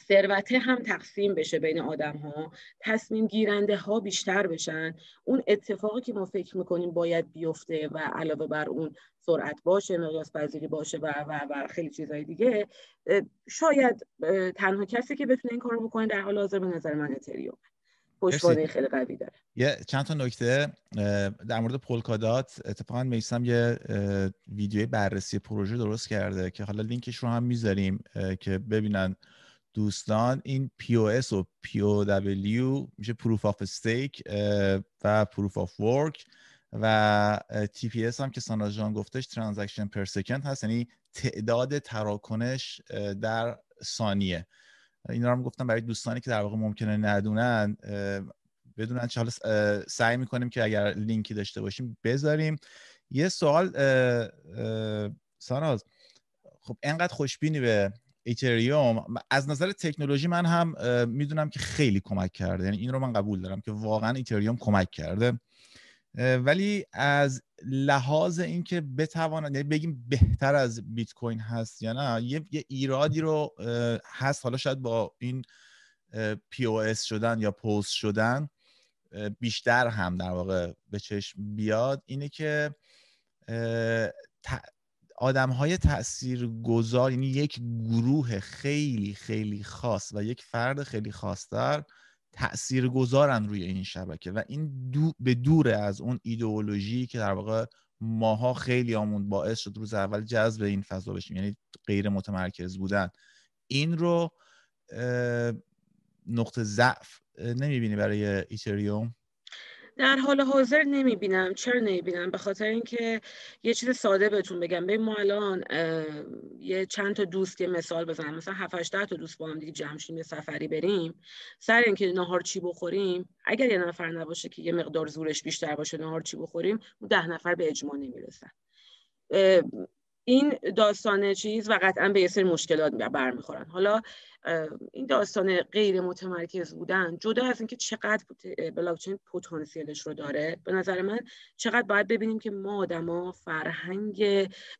ثروته هم تقسیم بشه بین آدم ها تصمیم گیرنده ها بیشتر بشن. اون اتفاقی که ما فکر می‌کنیم باید بیفته و علاوه بر اون سرعت باشه مقیاس پذیری باشه و, و, و خیلی چیزهای دیگه شاید تنها کسی که بتونه این کارو بکنه در حال حاضر به نظر من اتریوم پشتوانه خیلی قوی داره. یه چند تا نکته در مورد پولکادات. اتفاقا میسم یه ویدیوی بررسی پروژه درست کرده که حالا لینکش رو هم می‌ذاریم که ببینن دوستان این POS و POW میشه Proof of Stake و Proof of Work و TPS هم که سانا جان گفتش Transaction Per Second هست یعنی تعداد تراکنش در ثانیه. اینا رو هم گفتم برای دوستانی که در واقع ممکنه ندونن بدونن چه حالا سعی می‌کنیم که اگر لینکی داشته باشیم بذاریم. یه سوال ساناز خب انقدر خوشبینی به ایتریوم از نظر تکنولوژی من هم می‌دونم که خیلی کمک کرده. یعنی این رو من قبول دارم که واقعا ایتریوم کمک کرده. ولی از لحاظ اینکه بتواند یعنی بگیم بهتر از بیت کوین هست یا نه یه, یه ایرادی رو هست. حالا شاید با این پی او اس شدن یا پوست شدن بیشتر هم در واقع به چشم بیاد. اینه که آدم های تأثیر گذار یعنی یک گروه خیلی خیلی خاص و یک فرد خیلی خاصتر تأثیر گذارن روی این شبکه و این دو به دور از اون ایدئولوژی که در واقع ماها خیلی آمون باعث شد روز اول جذب این فضا بشیم یعنی غیر متمرکز بودن. این رو نقطه ضعف نمی‌بینی برای ایتریوم؟ در حال حاضر نمی‌بینم. چرا نمی‌بینم؟ به خاطر اینکه یه چیز ساده بهتون بگم. به ما الان یه چند تا دوست یه مثال بزنم. مثلا 7 8 تا دوست با هم دیگه جمع شیم یه سفری بریم. سر اینکه نهار چی بخوریم اگر یه نفر نباشه که یه مقدار زورش بیشتر باشه نهار چی بخوریم اون ده نفر به اجماع نمی‌رسن. این داستان چیز و قطعا به یه سری مشکلات برمیخورن. حالا این داستان غیر متمرکز بودن جدا از اینکه چقدر بلاکچین پتانسیلش رو داره به نظر من چقدر باید ببینیم که ما آدما فرهنگ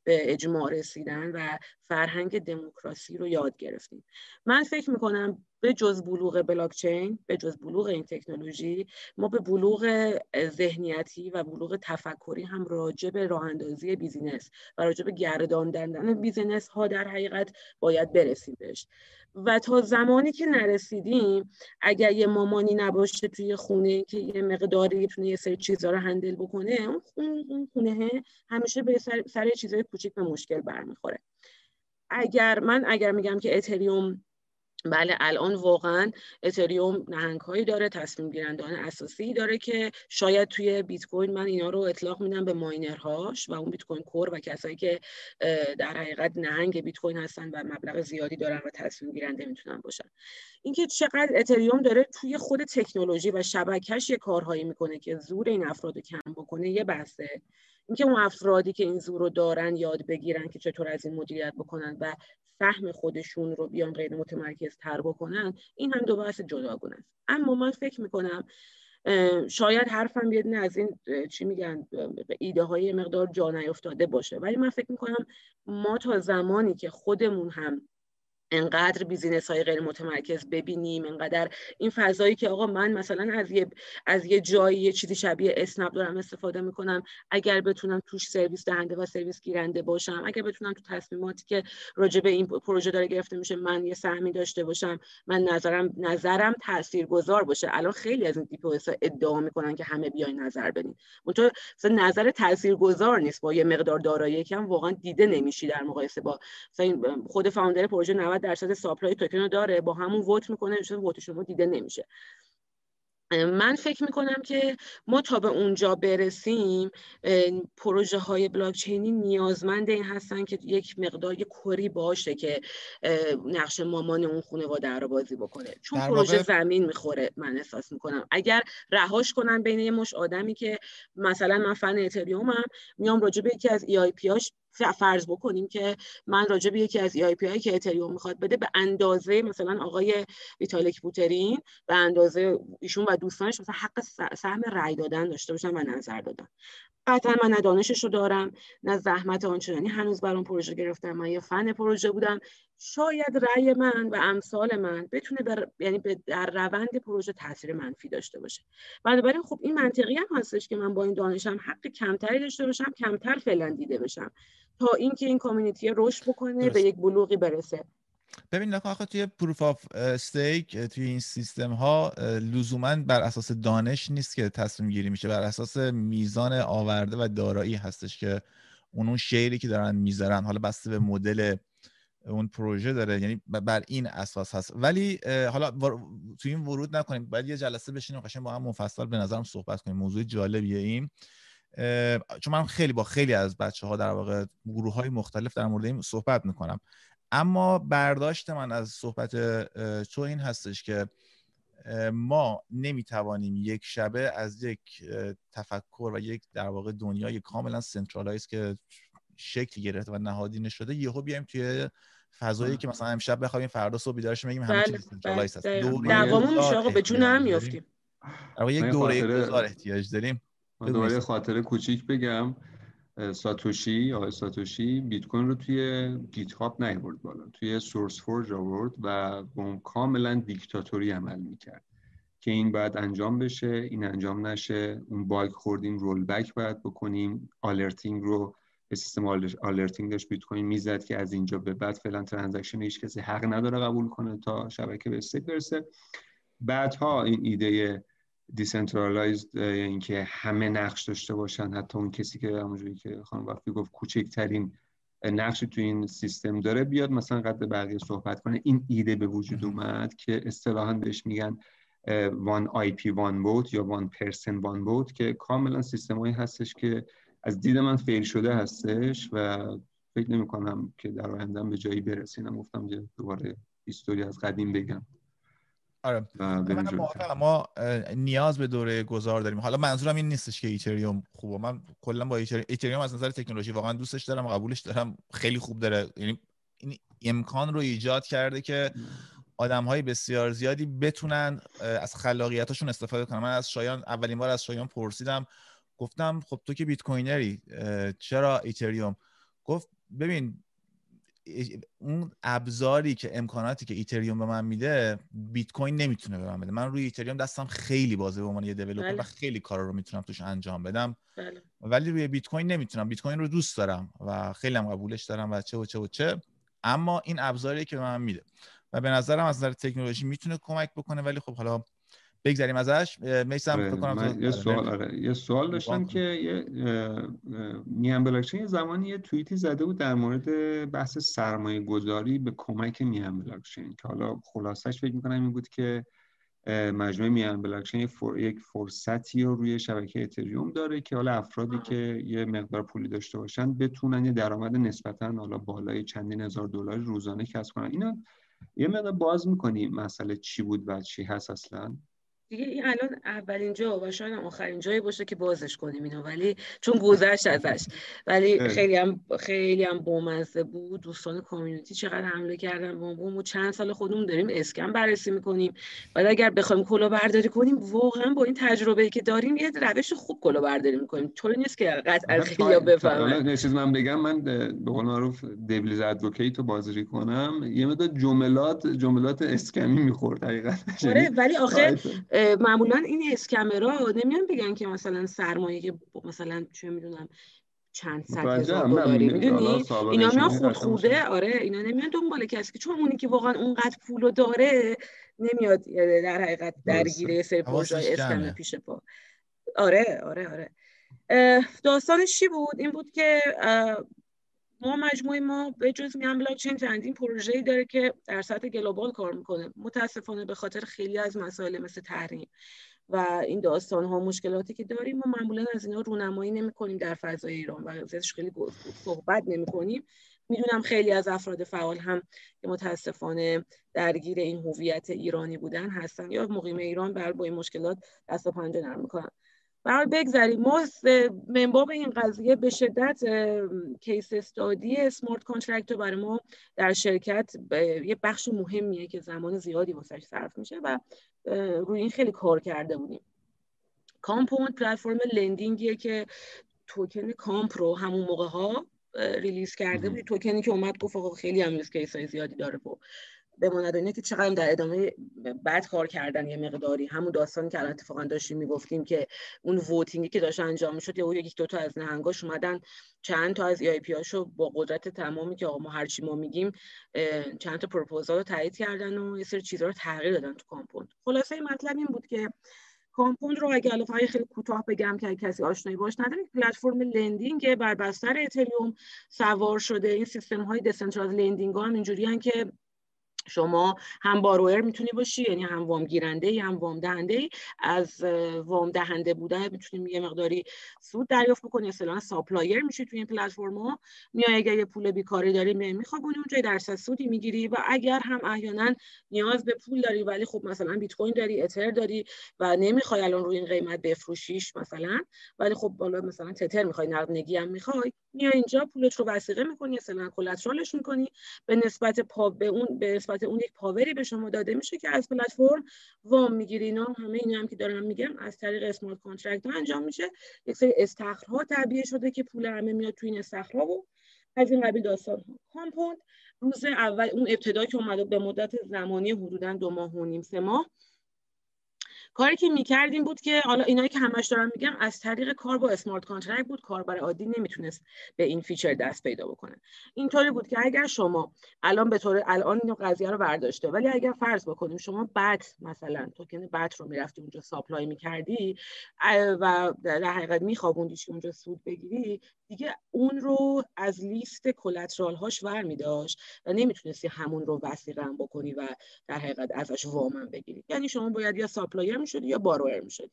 به اجماع رسیدن و فرهنگ دموکراسی رو یاد گرفتیم. من فکر می‌کنم به جز بلوغ بلاکچین به جز بلوغ این تکنولوژی ما به بلوغ ذهنیتی و بلوغ تفکری هم راجع به راه اندازی بیزینس و راجع به گرداندن business ها در حقیقت باید برسیم بهش. و تا زمانی که نرسیدیم اگر یه مامانی نباشه توی خونه که یه مقداری یه سری چیزها رو handle بکنه اون خونه همیشه به سر, سر چیزهای کوچیک به مشکل برمیخوره. اگر من اگر میگم که اتریوم بله الان واقعا اتریوم نهنگ هایی داره تصمیم گیرندان اساسی داره که شاید توی بیت کوین من اینا رو اطلاق میدم به ماینرهاش و اون بیت کوین Core و کسایی که در حقیقت نهنگ بیت کوین هستن و مبلغ زیادی دارن و تصمیم گیرنده می‌تونن باشن. اینکه چقدر اتریوم داره توی خود تکنولوژی و شبکش یه کارهایی می‌کنه که زور این افراد کم بکنه یه بحثه. اینکه اون افرادی که این زور رو دارن یاد بگیرن که چطور از این مدیریت بکنن و فهم خودشون رو بیان غیر متمرکز تر بکنن این هم دو بحث جداگونه است. اما من فکر می‌کنم شاید حرفم نه از این چی میگن ایده های مقدار جا نیفتاده باشه. ولی من فکر می‌کنم ما تا زمانی که خودمون هم انقدر business های غیر متمرکز ببینیم انقدر این فضایی که آقا من مثلا از یه از یه جایی یه چیزی شبیه اسنپ دارم استفاده می‌کنم اگر بتونم توش سرویس دهنده و سرویس گیرنده باشم اگر بتونم تو تصمیماتی که راجع به این پروژه داره گرفته میشه من یه سهمی داشته باشم من نظرم نظرم تاثیرگذار باشه. الان خیلی از این تیپ ادعا می‌کنن که همه بیاین نظر بدین. مثلا نظر تاثیرگذار نیست با یه مقدار دارایی کم واقعا دیده نمیشی در مقایسه با خود فاوندر پروژه 90 درصد ساپلای توکن رو داره با همون ووت می‌کنه چون ووت شما دیده نمیشه. من فکر می‌کنم که ما تا به اونجا برسیم پروژه های بلاکچینی نیازمند این هستن که یک مقدار کری باشه که نقش مامان اون خانواده رو بازی بکنه. چون پروژه زمین می‌خوره من احساس می‌کنم. اگر رهاش کنن بین یه مشت آدمی که مثلا من فن اتریومم میام راجع به یکی از EIP اش فرض بکنیم که من راجع به یکی از EIP هایی که اتریوم می‌خواد بده به اندازه مثلا آقای ویتالیک بوترین به اندازه ایشون و دوستانش مثلا حق سهم رأی دادن داشته باشن و نظر دادن. قطعا من نه دانشش رو دارم نه زحمت آنچنانی هنوز برام پروژه گرفتم من یه فن پروژه بودم. شاید رأی من و امثال من بتونه بر... یعنی در روند پروژه تاثیر منفی داشته باشه. بنابراین خب این منطقی هم هستش که من با این دانشم حق کمتری داشته باشم کمتر فعلا دیده بشم. تا اینکه این community رشد بکنه به یک بلوغی برسه. ببین نکن آخه توی proof of stake توی این سیستم ها لزوما بر اساس دانش نیست که تصمیم گیری میشه. بر اساس میزان آورده و دارایی هستش که اون اون share ی که دارن می‌ذارن. حالا بسته به مدل اون پروژه داره. یعنی بر این اساس هست. ولی حالا توی این ورود نکنیم. باید یه جلسه بشینیم قشنگ با هم مفصل به نظرم صحبت کنیم. موضوع جالبیه این. چون من خیلی با خیلی از بچه ها در واقع گروه های مختلف در مورد این صحبت می‌کنم. اما برداشت من از صحبت تو این هستش که ما نمی‌توانیم یک شبه از یک تفکر و یک در واقع دنیای کاملا centralize که شکل گرفته و نهادینه شده یهو بیایم توی فضایی که مثلا امشب بخوایم فردا صبح بیدار شیم بگیم همه چیز decentralize هست دعوامون میشه آقا به جون هم میافتیم. یک دوره گذار احتیاج داریم. دوباره خاطره کوچیک بگم. ساتوشی آقای ساتوشی بیت کوین رو توی GitHub نیورد بالا. توی SourceForge آورد و با کاملا دیکتاتوری عمل می‌کرد. که این باید انجام بشه این انجام نشه. اون باگ خوردیم rollback باید بکنیم. alerting رو سیستم alerting داشت بیت کوین می‌زد که از اینجا به بعد فعلا transaction هیچ کسی حق نداره قبول کنه تا شبکه به stable برسه. بعدها این ایده decentralized اینکه همه نقش داشته باشن حتی اون کسی که همونجوری که خانم وقتی گفت کوچکترین نقشی تو این سیستم داره بیاد مثلا قد بقیه صحبت کنه. این ایده به وجود اومد که اصطلاحا بهش میگن one IP one vote یا one person one vote که کاملا سیستمایی هستش که از دید من فیل شده هستش و فکر نمی کنم که در آیندهم به جایی برسینم. گفتم که دوباره هیستوری از قدیم بگم. آره. ما نیاز به دوره گذار داریم. حالا منظورم این نیستش که ایتریوم خوبه. من کلا با ایتریوم از نظر تکنولوژی واقعا دوستش دارم قبولش دارم. خیلی خوب داره. یعنی این امکان رو ایجاد کرده که آدم های بسیار زیادی بتونن از خلاقیتاشون استفاده کنن. من از شایان اولین بار از شایان پرسیدم. گفتم خب تو که بیت کوینری چرا ایتریوم؟ گفت ببین اون ابزاری که امکاناتی که ایتریوم به من میده بیت کوین نمی‌تونه به من بده. من روی ایتریوم دستم خیلی بازه به عنوان یه دیولپر و بله. خیلی کارا رو می‌تونم توش انجام بدم. بله. ولی روی بیت کوین نمی‌تونم. بیت کوین رو دوست دارم و خیلی هم قبولش دارم و چه و چه و چه. اما این ابزاری که به من میده. و به نظرم از نظر تکنولوژی می‌تونه کمک بکنه ولی خب حالا بگذاریم ازش. میسم آره، کنم یه سوال آره. یه سوال داشتم که یه میان بلاکچین یه زمانی یه توییتی زده بود در مورد بحث سرمایه گذاری به کمک میان بلاکچین که حالا خلاصش فکر می‌کنم این بود که مجموعه میان بلاکچین یک فرصتی رو روی شبکه اتریوم داره که حالا افرادی که یه مقدار پولی داشته باشن بتونن یه درآمد نسبتا حالا بالای چندین هزار دلار روزانه کسب کنن. اینا یه مقدار باز می‌کنی مسئله چی بود و چی هست اصلا؟ دیگه این الان اولین جا و شاید آخرین جایی باشه که بازش کنیم اینو. ولی چون گذشت ازش. ولی خیلی هم خیلی هم بامزه بود. دوستان کامیونیتی چقدر حمله کردن بوم. و چند سال خودمون داریم اسکم بررسی می‌کنیم. بعد اگر بخوایم کلا برداری کنیم واقعا با این تجربه که داریم یه روش خوب کلا برداری می‌کنیم. طوری نیست که قطعا خیلی بفهمن. چیز من بگم. من به قول معروف دیبلیز ادوکیت رو بازری کنم. یه مدت جملات جملات اسکمی می‌خورد حقیقتا. آره ولی آخه معمولا این اسکمرا نمیان بگن که مثلا سرمایه که مثلا چه می‌دونم چند صد هزار دلاری می‌دونی اینا میان خود خوده آره اینا نمیان دنبال کسی که چون اونی که واقعا اونقدر پولو داره نمیاد در حقیقت درگیره سری پروژه اسکم پیش پا. آره آره آره. داستانش چی بود؟ این بود که ما مجموعه ما به جز میان بلاکچین چندین پروژه‌ای داره که در سطح گلوبال کار می‌کنه. متاسفانه به خاطر خیلی از مسائل مثل تحریم و این داستان ها مشکلاتی که داریم ما معمولا از اینا رونمایی نمی کنیم در فضای ایران و ازش خیلی صحبت نمی کنیم می‌دونم خیلی از افراد فعال هم که متاسفانه درگیر این هویت ایرانی بودن هستن یا مقیم ایران بر با این مشکلات دست و پنجه نرم می‌کنن. برای بگذاریم. ما من باب این قضیه به شدت case study smart contract رو برای ما در شرکت یه بخش مهمیه که زمان زیادی واسش صرف میشه و روی این خیلی کار کرده بودیم. Compound پلتفرم lending یه که توکن COMP رو همون موقع ها release کرده بود. توکنی که اومد گفت خیلی هم case های زیادی داره بماند اینه که چقدر در ادامه بعد کار کردن یه مقداری. همون داستانی که الان اتفاقا داشتیم می‌گفتیم که اون voting ی که داشت انجام می‌شد یا یک دو تا از نهنگاش اومدن چند تا از IP هاشو با قدرت تمامی که آقا ما هرچی ما میگیم چند تا پروپوزال رو تایید کردن و یه سری چیزا رو تغییر دادن تو Compound. خلاصه مطلب این بود که Compound رو اگه الان خیلی کوتاه بگم که کسی آشنایی باش نداره پلتفرم lending بر بستر اتریوم سوار شده. این سیستم های decentral lending ها هم اینجوری که شما هم borrower می‌تونی باشی یعنی هم وام گیرنده هم وام دهنده از وام دهنده بودن می‌تونی یه مقداری سود دریافت بکنی. اصلا supplier میشی توی این پلتفرم ها میای اگر یه پول بیکاری داری میخوابونی اونجا درصد سودی می‌گیری. و اگر هم احیانا نیاز به پول داری ولی خب مثلا بیت کوین داری اتر داری و نمی‌خوای الان روی این قیمت بفروشیش مثلا ولی خب بالا مثلا تتر می‌خوای نقدینگی هم می‌خوای میای اینجا پولت رو وثیقه می‌کنی مثلا collateral ش می‌کنی. به نسبت پا به اون به اون یک power ی به شما داده میشه که از پلتفرم وام می‌گیری اینا همه این هم که دارم میگم از طریق smart contract انجام میشه. یک سری استخرها تعبیه شده که پول همه میاد تو این استخرها و از این قبیل داستان ها Compound روز اول اون ابتدا که اومده به مدت زمانی حدودا دو ماه و نیم سه ماه کاری که می‌کردیم بود که حالا اینایی که همش دارم میگم از طریق کار با smart contract بود. کاربر عادی نمی‌تونست به این feature دست پیدا بکنه. اینطوری بود که اگر شما الان به طور الان این قضیه رو برداشته ولی اگر فرض بکنیم شما BAT مثلا توکن BAT رو می‌رفتی اونجا supply می‌کردی و در حقیقت میخوابوندیش که اونجا سود بگیری دیگه اون رو از لیست collateral هاش ور می داشت و نمی‌تونستی همون رو وثیقه‌م بکنی و در حقیقت ازش وام بگیری. یعنی شما باید یا supplier می‌شدی یا borrower می‌شدی؟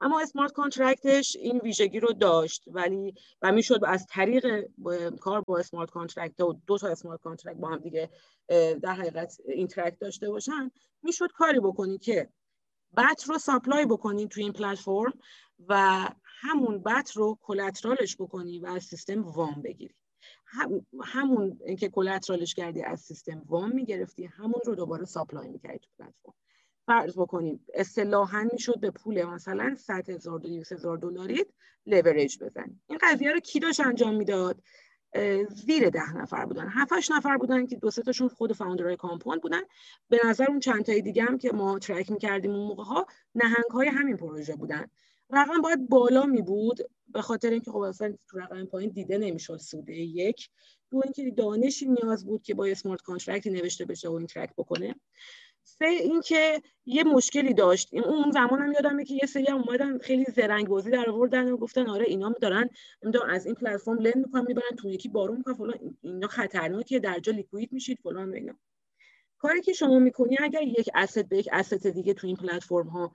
اما smart contract ش این ویژگی رو داشت ولی و می‌شد از طریق کار با smart contract و دو تا smart contract با هم دیگه در حقیقت interact داشته باشن می‌شد کاری بکنی که BAT رو supply بکنی تو این پلتفرم و همون BAT رو collateral ش بکنی و از سیستم وام بگیری. همون که collateral ش کردی از سیستم وام می‌گرفتی همون رو دوباره supply می‌کردی تو پلتفرم فرض بکنیم اصطلاحا می‌شد به پول مثلا 100 هزار هزار دلاری لورج بزنی این قضیه رو کی داشت انجام می‌داد؟ زیر ده نفر بودن. هفتش نفر بودن که دو تاشون خود founder های Compound بودن. به نظر اون چند تای دیگه هم که ما track می‌کردیم اون موقع ها نهنگ های همین پروژه بودن. رقم باید بالا می بود به خاطر اینکه خب اصلا تو رقم پایین دیده نمی‌شد سوده یک. دو اینکه دانشی نیاز بود که با smart contract ی نوشته بشه و interact بکنه. سه اینکه یه مشکلی داشت. اون زمان هم یادمه که یه سری هم اومدن خیلی زرنگ بازی در آوردن و گفتن آره اینا دارن نمی‌دونم از این پلتفرم lend می‌کنن می‌برن تو یکی borrow می‌کنن فلان اینا خطرناکه در جا liquid میشید فلان و اینا. کاری که شما می‌کنی اگر یک asset به یک asset دیگه تو این پلتفرم ها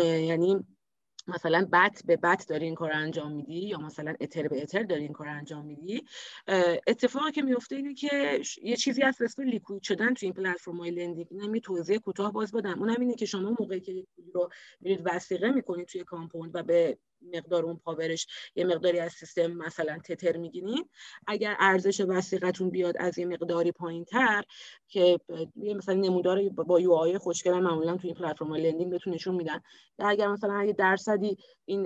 یعنی مثلا BAT به BAT داری این کار انجام میدی یا مثلا اتر به اتر داری این کار انجام میدی اتفاقی که میفته اینه که یه چیزی هست اسم liquid شدن تو این پلتفرم های lending. اینم یه توضیح کوتاه باز بدم. اونم اینه که شما موقعی که رو میرید وثیقه می‌کنید توی Compound و به مقدار اون power ش یه مقداری از سیستم مثلا تتر می‌گیرین اگر ارزش وثیقتون بیاد از یه مقداری پایین تر که یه مثلا نمودار با UI خوشگل معمولا تو این پلتفرم lending بهتون نشون میدن اگر مثلا یه درصدی این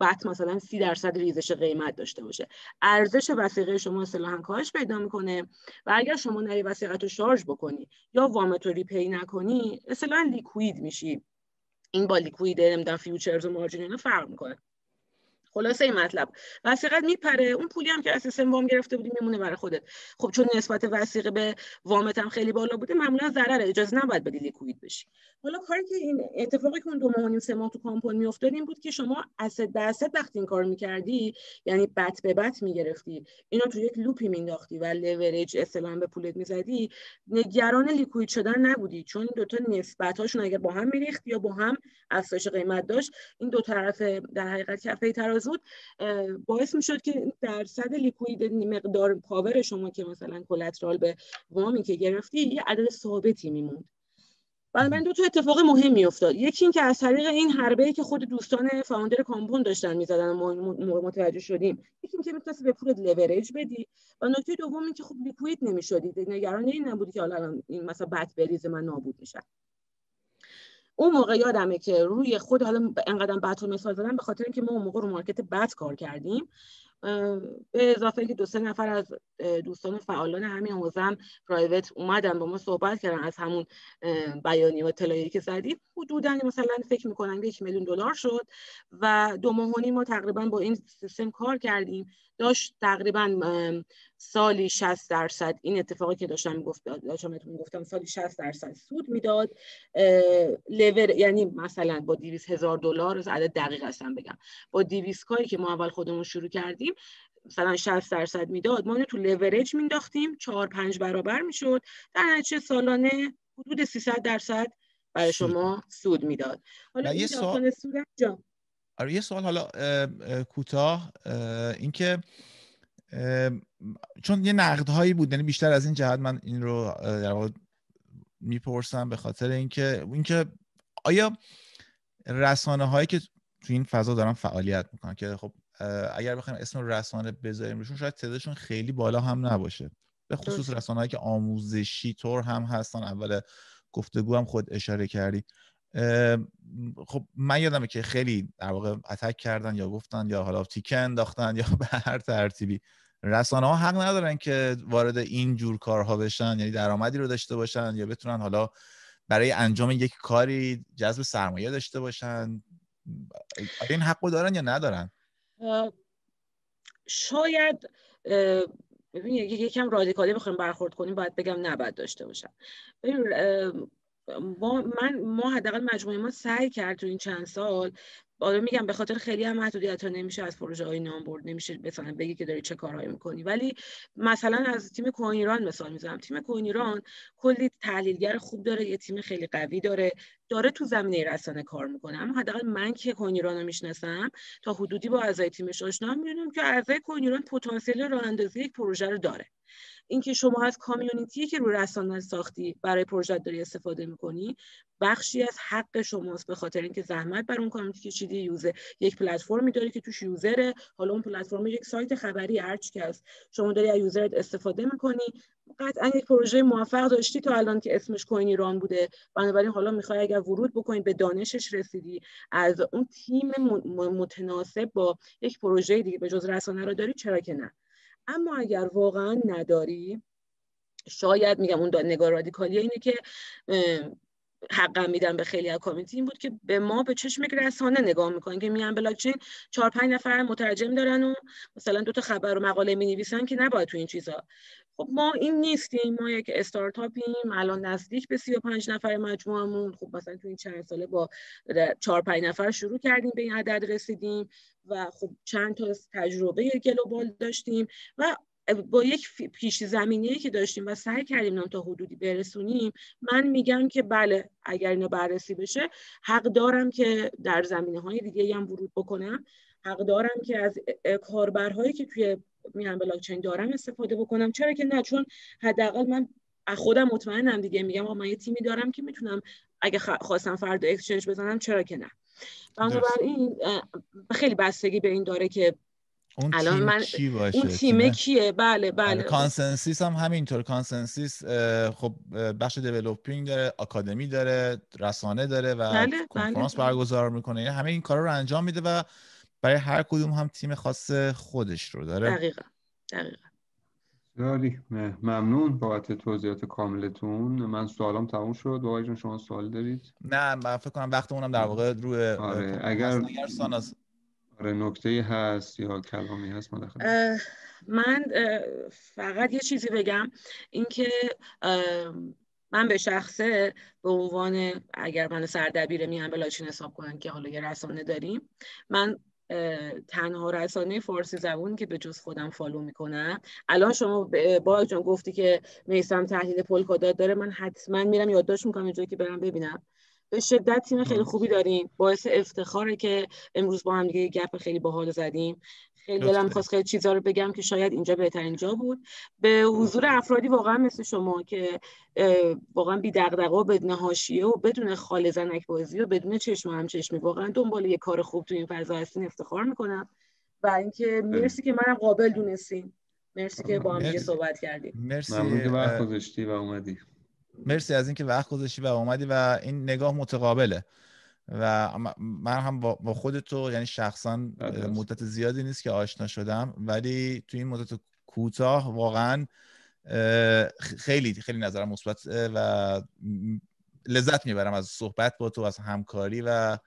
BAT مثلا سی درصد ریزش قیمت داشته باشه. ارزش وثیقه شما اصطلاحا کاهش پیدا می‌کنه و اگر شما نری وثیقت رو شارژ بکنی یا وامت رو repay نکنی اصطلاحا liquid میشی. این با liquid نمی‌دونم futures و margin اینا فرق می‌کنه. خلاصه این مطلب. وثیقت میپره. اون پولی هم که سیستم وام گرفته بودی میمونه برای خودت. خب چون نسبت وثیقه به وامت هم خیلی بالا بوده معمولا ضرره. اجازه نباید بدی liquid بشی. حالا کاری که این اتفاقی که اون دو ماه سه ماه تو Compound میافتاد این بود که شما asset به asset وقتی این کار می‌کردی یعنی BAT به BAT می‌گرفتی. اینو تو یک loop ی مینداختی و لورج اسلام به پولت می‌زدی. نگران liquid شدن نبودی. چون این دوتا نسبت هاشون اگر با هم میریخت یا با هم افزایش قیمت داشت این دو طرف در حقیقت کفه ترازو باعث می‌شد که درصد liquid مقدار power شما که مثلا collateral به وامی که گرفتی یه عدد ثابتی میموند. بنابراین دو تا اتفاق مهمی افتاد. یکی این که از طریق این حربه ای که خود دوستان founder Compound داشتن می‌زدن و متوجه شدیم. یکی این که می‌تونستی به پولت لورج بدی و نکته دوم این که خب liquid نمی‌شدی. نگران این نبودی که حالا این مثلا BAT بریزه من نابود میشم اون موقع یادمه که روی خود حالا انقدر بد مثال زدم به خاطر اینکه ما اون موقع رو مارکت بد کار کردیم به اضافه که دو سه نفر از دوستان فعالان همین حوزه هم پرایوت اومدن با ما صحبت کردن از همون بیانی و اطلاعی که زدیم حدودا مثلا فکر می‌کنم یک میلیون دلار شد و دو ماه ما تقریبا با این سیستم کار کردیم. داشت تقریبا سالی 60 درصد این اتفاقی که داشتم گفت داشتم گفتم سالی 60 درصد سود می‌داد لور یعنی مثلا با 200 هزار دلار عدد دقیق هستم بگم. با 200 کاری که ما اول خودمون شروع کردیم مثلا 60 درصد می‌داد ما تو لورج مینداختیم 4 5 برابر می‌شد. در نتیجه سالانه حدود 300 درصد برای شما سود می‌داد. حالا یه سوال آره یه سوال حالا کوتاه اینکه چون یه نقد هایی بود یعنی بیشتر از این جهت من این رو در واقع می‌پرسم به خاطر اینکه اینکه آیا رسانه هایی که تو این فضا دارن فعالیت می‌کنن که خب اگر بخوایم اسم رسانه بذاریم روشون شاید تعدادشون خیلی بالا هم نباشه. به خصوص رسانه هایی که آموزشی طور هم هستن اول گفتگو هم خود اشاره کردی. خب من یادمه که خیلی در واقع اتک کردن یا گفتن یا حالا تیکه انداختن یا *laughs* به هر ترتیبی. رسانه ها حق ندارن که وارد این جور کارها بشن یعنی درآمدی رو داشته باشن یا بتونن حالا برای انجام یک کاری جذب سرمایه داشته باشن. این حق رو دارن یا ندارن؟ شاید ببین یکم رادیکالی بخوایم برخورد کنیم باید بگم نباید داشته باشن. ما من ما حداقل مجموعه ما سعی کرد تو این چند سال. آره میگم به خاطر خیلی هم محدودیت ها نمیشه از پروژه های نام برد نمیشه مثلا بگی که داری چه کارهایی می‌کنی. ولی مثلا از تیم کوین ایران مثال می‌زنم. تیم کوین ایران کلی تحلیلگر خوب داره یه تیم خیلی قوی داره داره تو زمینه رسانه کار می‌کنه. اما حداقل من که کوین ایران رو می‌شناسم تا حدودی با اعضای تیمش آشنا می‌دونم که اعضای کوین ایران پتانسیل راه اندازی یک پروژه رو داره. اینکه شما از کامیونیتی که رو رسانه ساختی برای پروژه داری استفاده می‌کنی بخشی از حق شماست به خاطر اینکه زحمت بر اون کامیونیتی کشیدی یوزر یک پلتفرمی داری که توش یوزره حالا اون پلتفرم یک سایت خبری هرچی که هست شما داری از یوزرت استفاده می‌کنی. قطعا یک پروژه موفق داشتی تا الان که اسمش کوین ایران بوده. بنابراین حالا می‌خوای اگر ورود بکنی به دانشش رسیدی. از اون تیم متناسب با یک پروژه دیگه به جز رسانه رو داری چرا که نه؟ اما اگر واقعا نداری شاید میگم اون نگاه رادیکالی اینه که حقم میدم به خیلی از کامیتی. این بود که به ما به چشم رسانه نگاه می‌کنن که میان بلاکچین چهار پنج نفر مترجم دارن و مثلا دو تا خبر و مقاله می نویسن که نباید تو این چیزا خب ما این نیستیم ما یک استارتاپیم الان نزدیک به 35 نفر مجموعمون. خب مثلا تو این چند ساله با چهار پنج نفر شروع کردیم به این عدد رسیدیم و خب چند تا تجربه گلوبال داشتیم و با یک پیش زمینه که داشتیم و سعی کردیم تا حدودی برسونیم من میگم که بله اگر اینا بررسی بشه حق دارم که در زمینه های دیگه هم ورود بکنم. حق دارم که از کاربرهایی که توی میان بلاکچین دارم استفاده بکنم. چرا که نه؟ چون حداقل من خودم مطمئنم دیگه. میگم من یه تیمی دارم که می‌تونم اگه خواستم فردا exchange بزنم چرا که نه؟ بنابراین خیلی بستگی به این داره که اون الان تیم من کی باشه؟ اون تیم کیه؟ بله بله. ConsenSys هم همینطور. ConsenSys خب بخش دیولپینگ داره آکادمی داره رسانه داره و بله، کنفرانس بله. برگزار می‌کنه. یعنی همه این کارا رو انجام میده و برای هر کدوم هم تیم خاص خودش رو داره؟ دقیقا دقیقا. داری ممنون بابت توضیحات کاملتون. من سوالم تموم شد. بابا جون شما سوال دارید؟ نه من فکر کنم وقتمونم در واقع روی آره اگر آره نکته هست یا کلامی هست من فقط یه چیزی بگم. اینکه من به شخصه به عنوان اگر من سردبیر میان بلاچین حساب کنن که حالا یه رسانه داریم من تنها رسانه فارسی زبون که به جز خودم فالو می‌کنم. الان شما با جان گفتی که میسم تحلیل پولکادات داره. من حتما میرم یادداشت می‌کنم اینجایی که برم ببینم. به شدت تیم خیلی خوبی داریم. باعث افتخاره که امروز با هم دیگه گپ خیلی باحال زدیم. خیلی دلم خواست خیلی چیزا رو بگم که شاید اینجا بهترین جا بود. به حضور افرادی واقعا مثل شما که واقعا بی دغدغه و بدون حاشیه و بدون خال زنک بازی و بدون چشم هم چشمی واقعا دنبال یه کار خوب تو این فضا هستین افتخار می‌کنم. و اینکه مرسی که منم قابل دونستین. مرسی که با هم دیگه صحبت کردیم. مرسی ممنون که وقت گذاشتی و اومدی. مرسی از اینکه وقت گذاشتی و اومدی و این نگاه متقابله. و من هم با خودتو یعنی شخصا مدت زیادی نیست که آشنا شدم ولی تو این مدت کوتاه واقعا خیلی خیلی نظرم مثبت و لذت می‌برم از صحبت با تو از همکاری و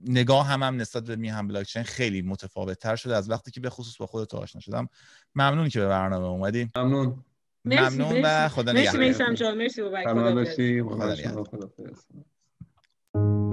نگاه هم, هم نسبت به میهم بلاکچین خیلی متفاوت تر شده از وقتی که به خصوص با خودت آشنا شدم. ممنون که به برنامه اومدی. ممنون. ممنون و خدا نگهدار. مرسی مرسی. مرسی thank you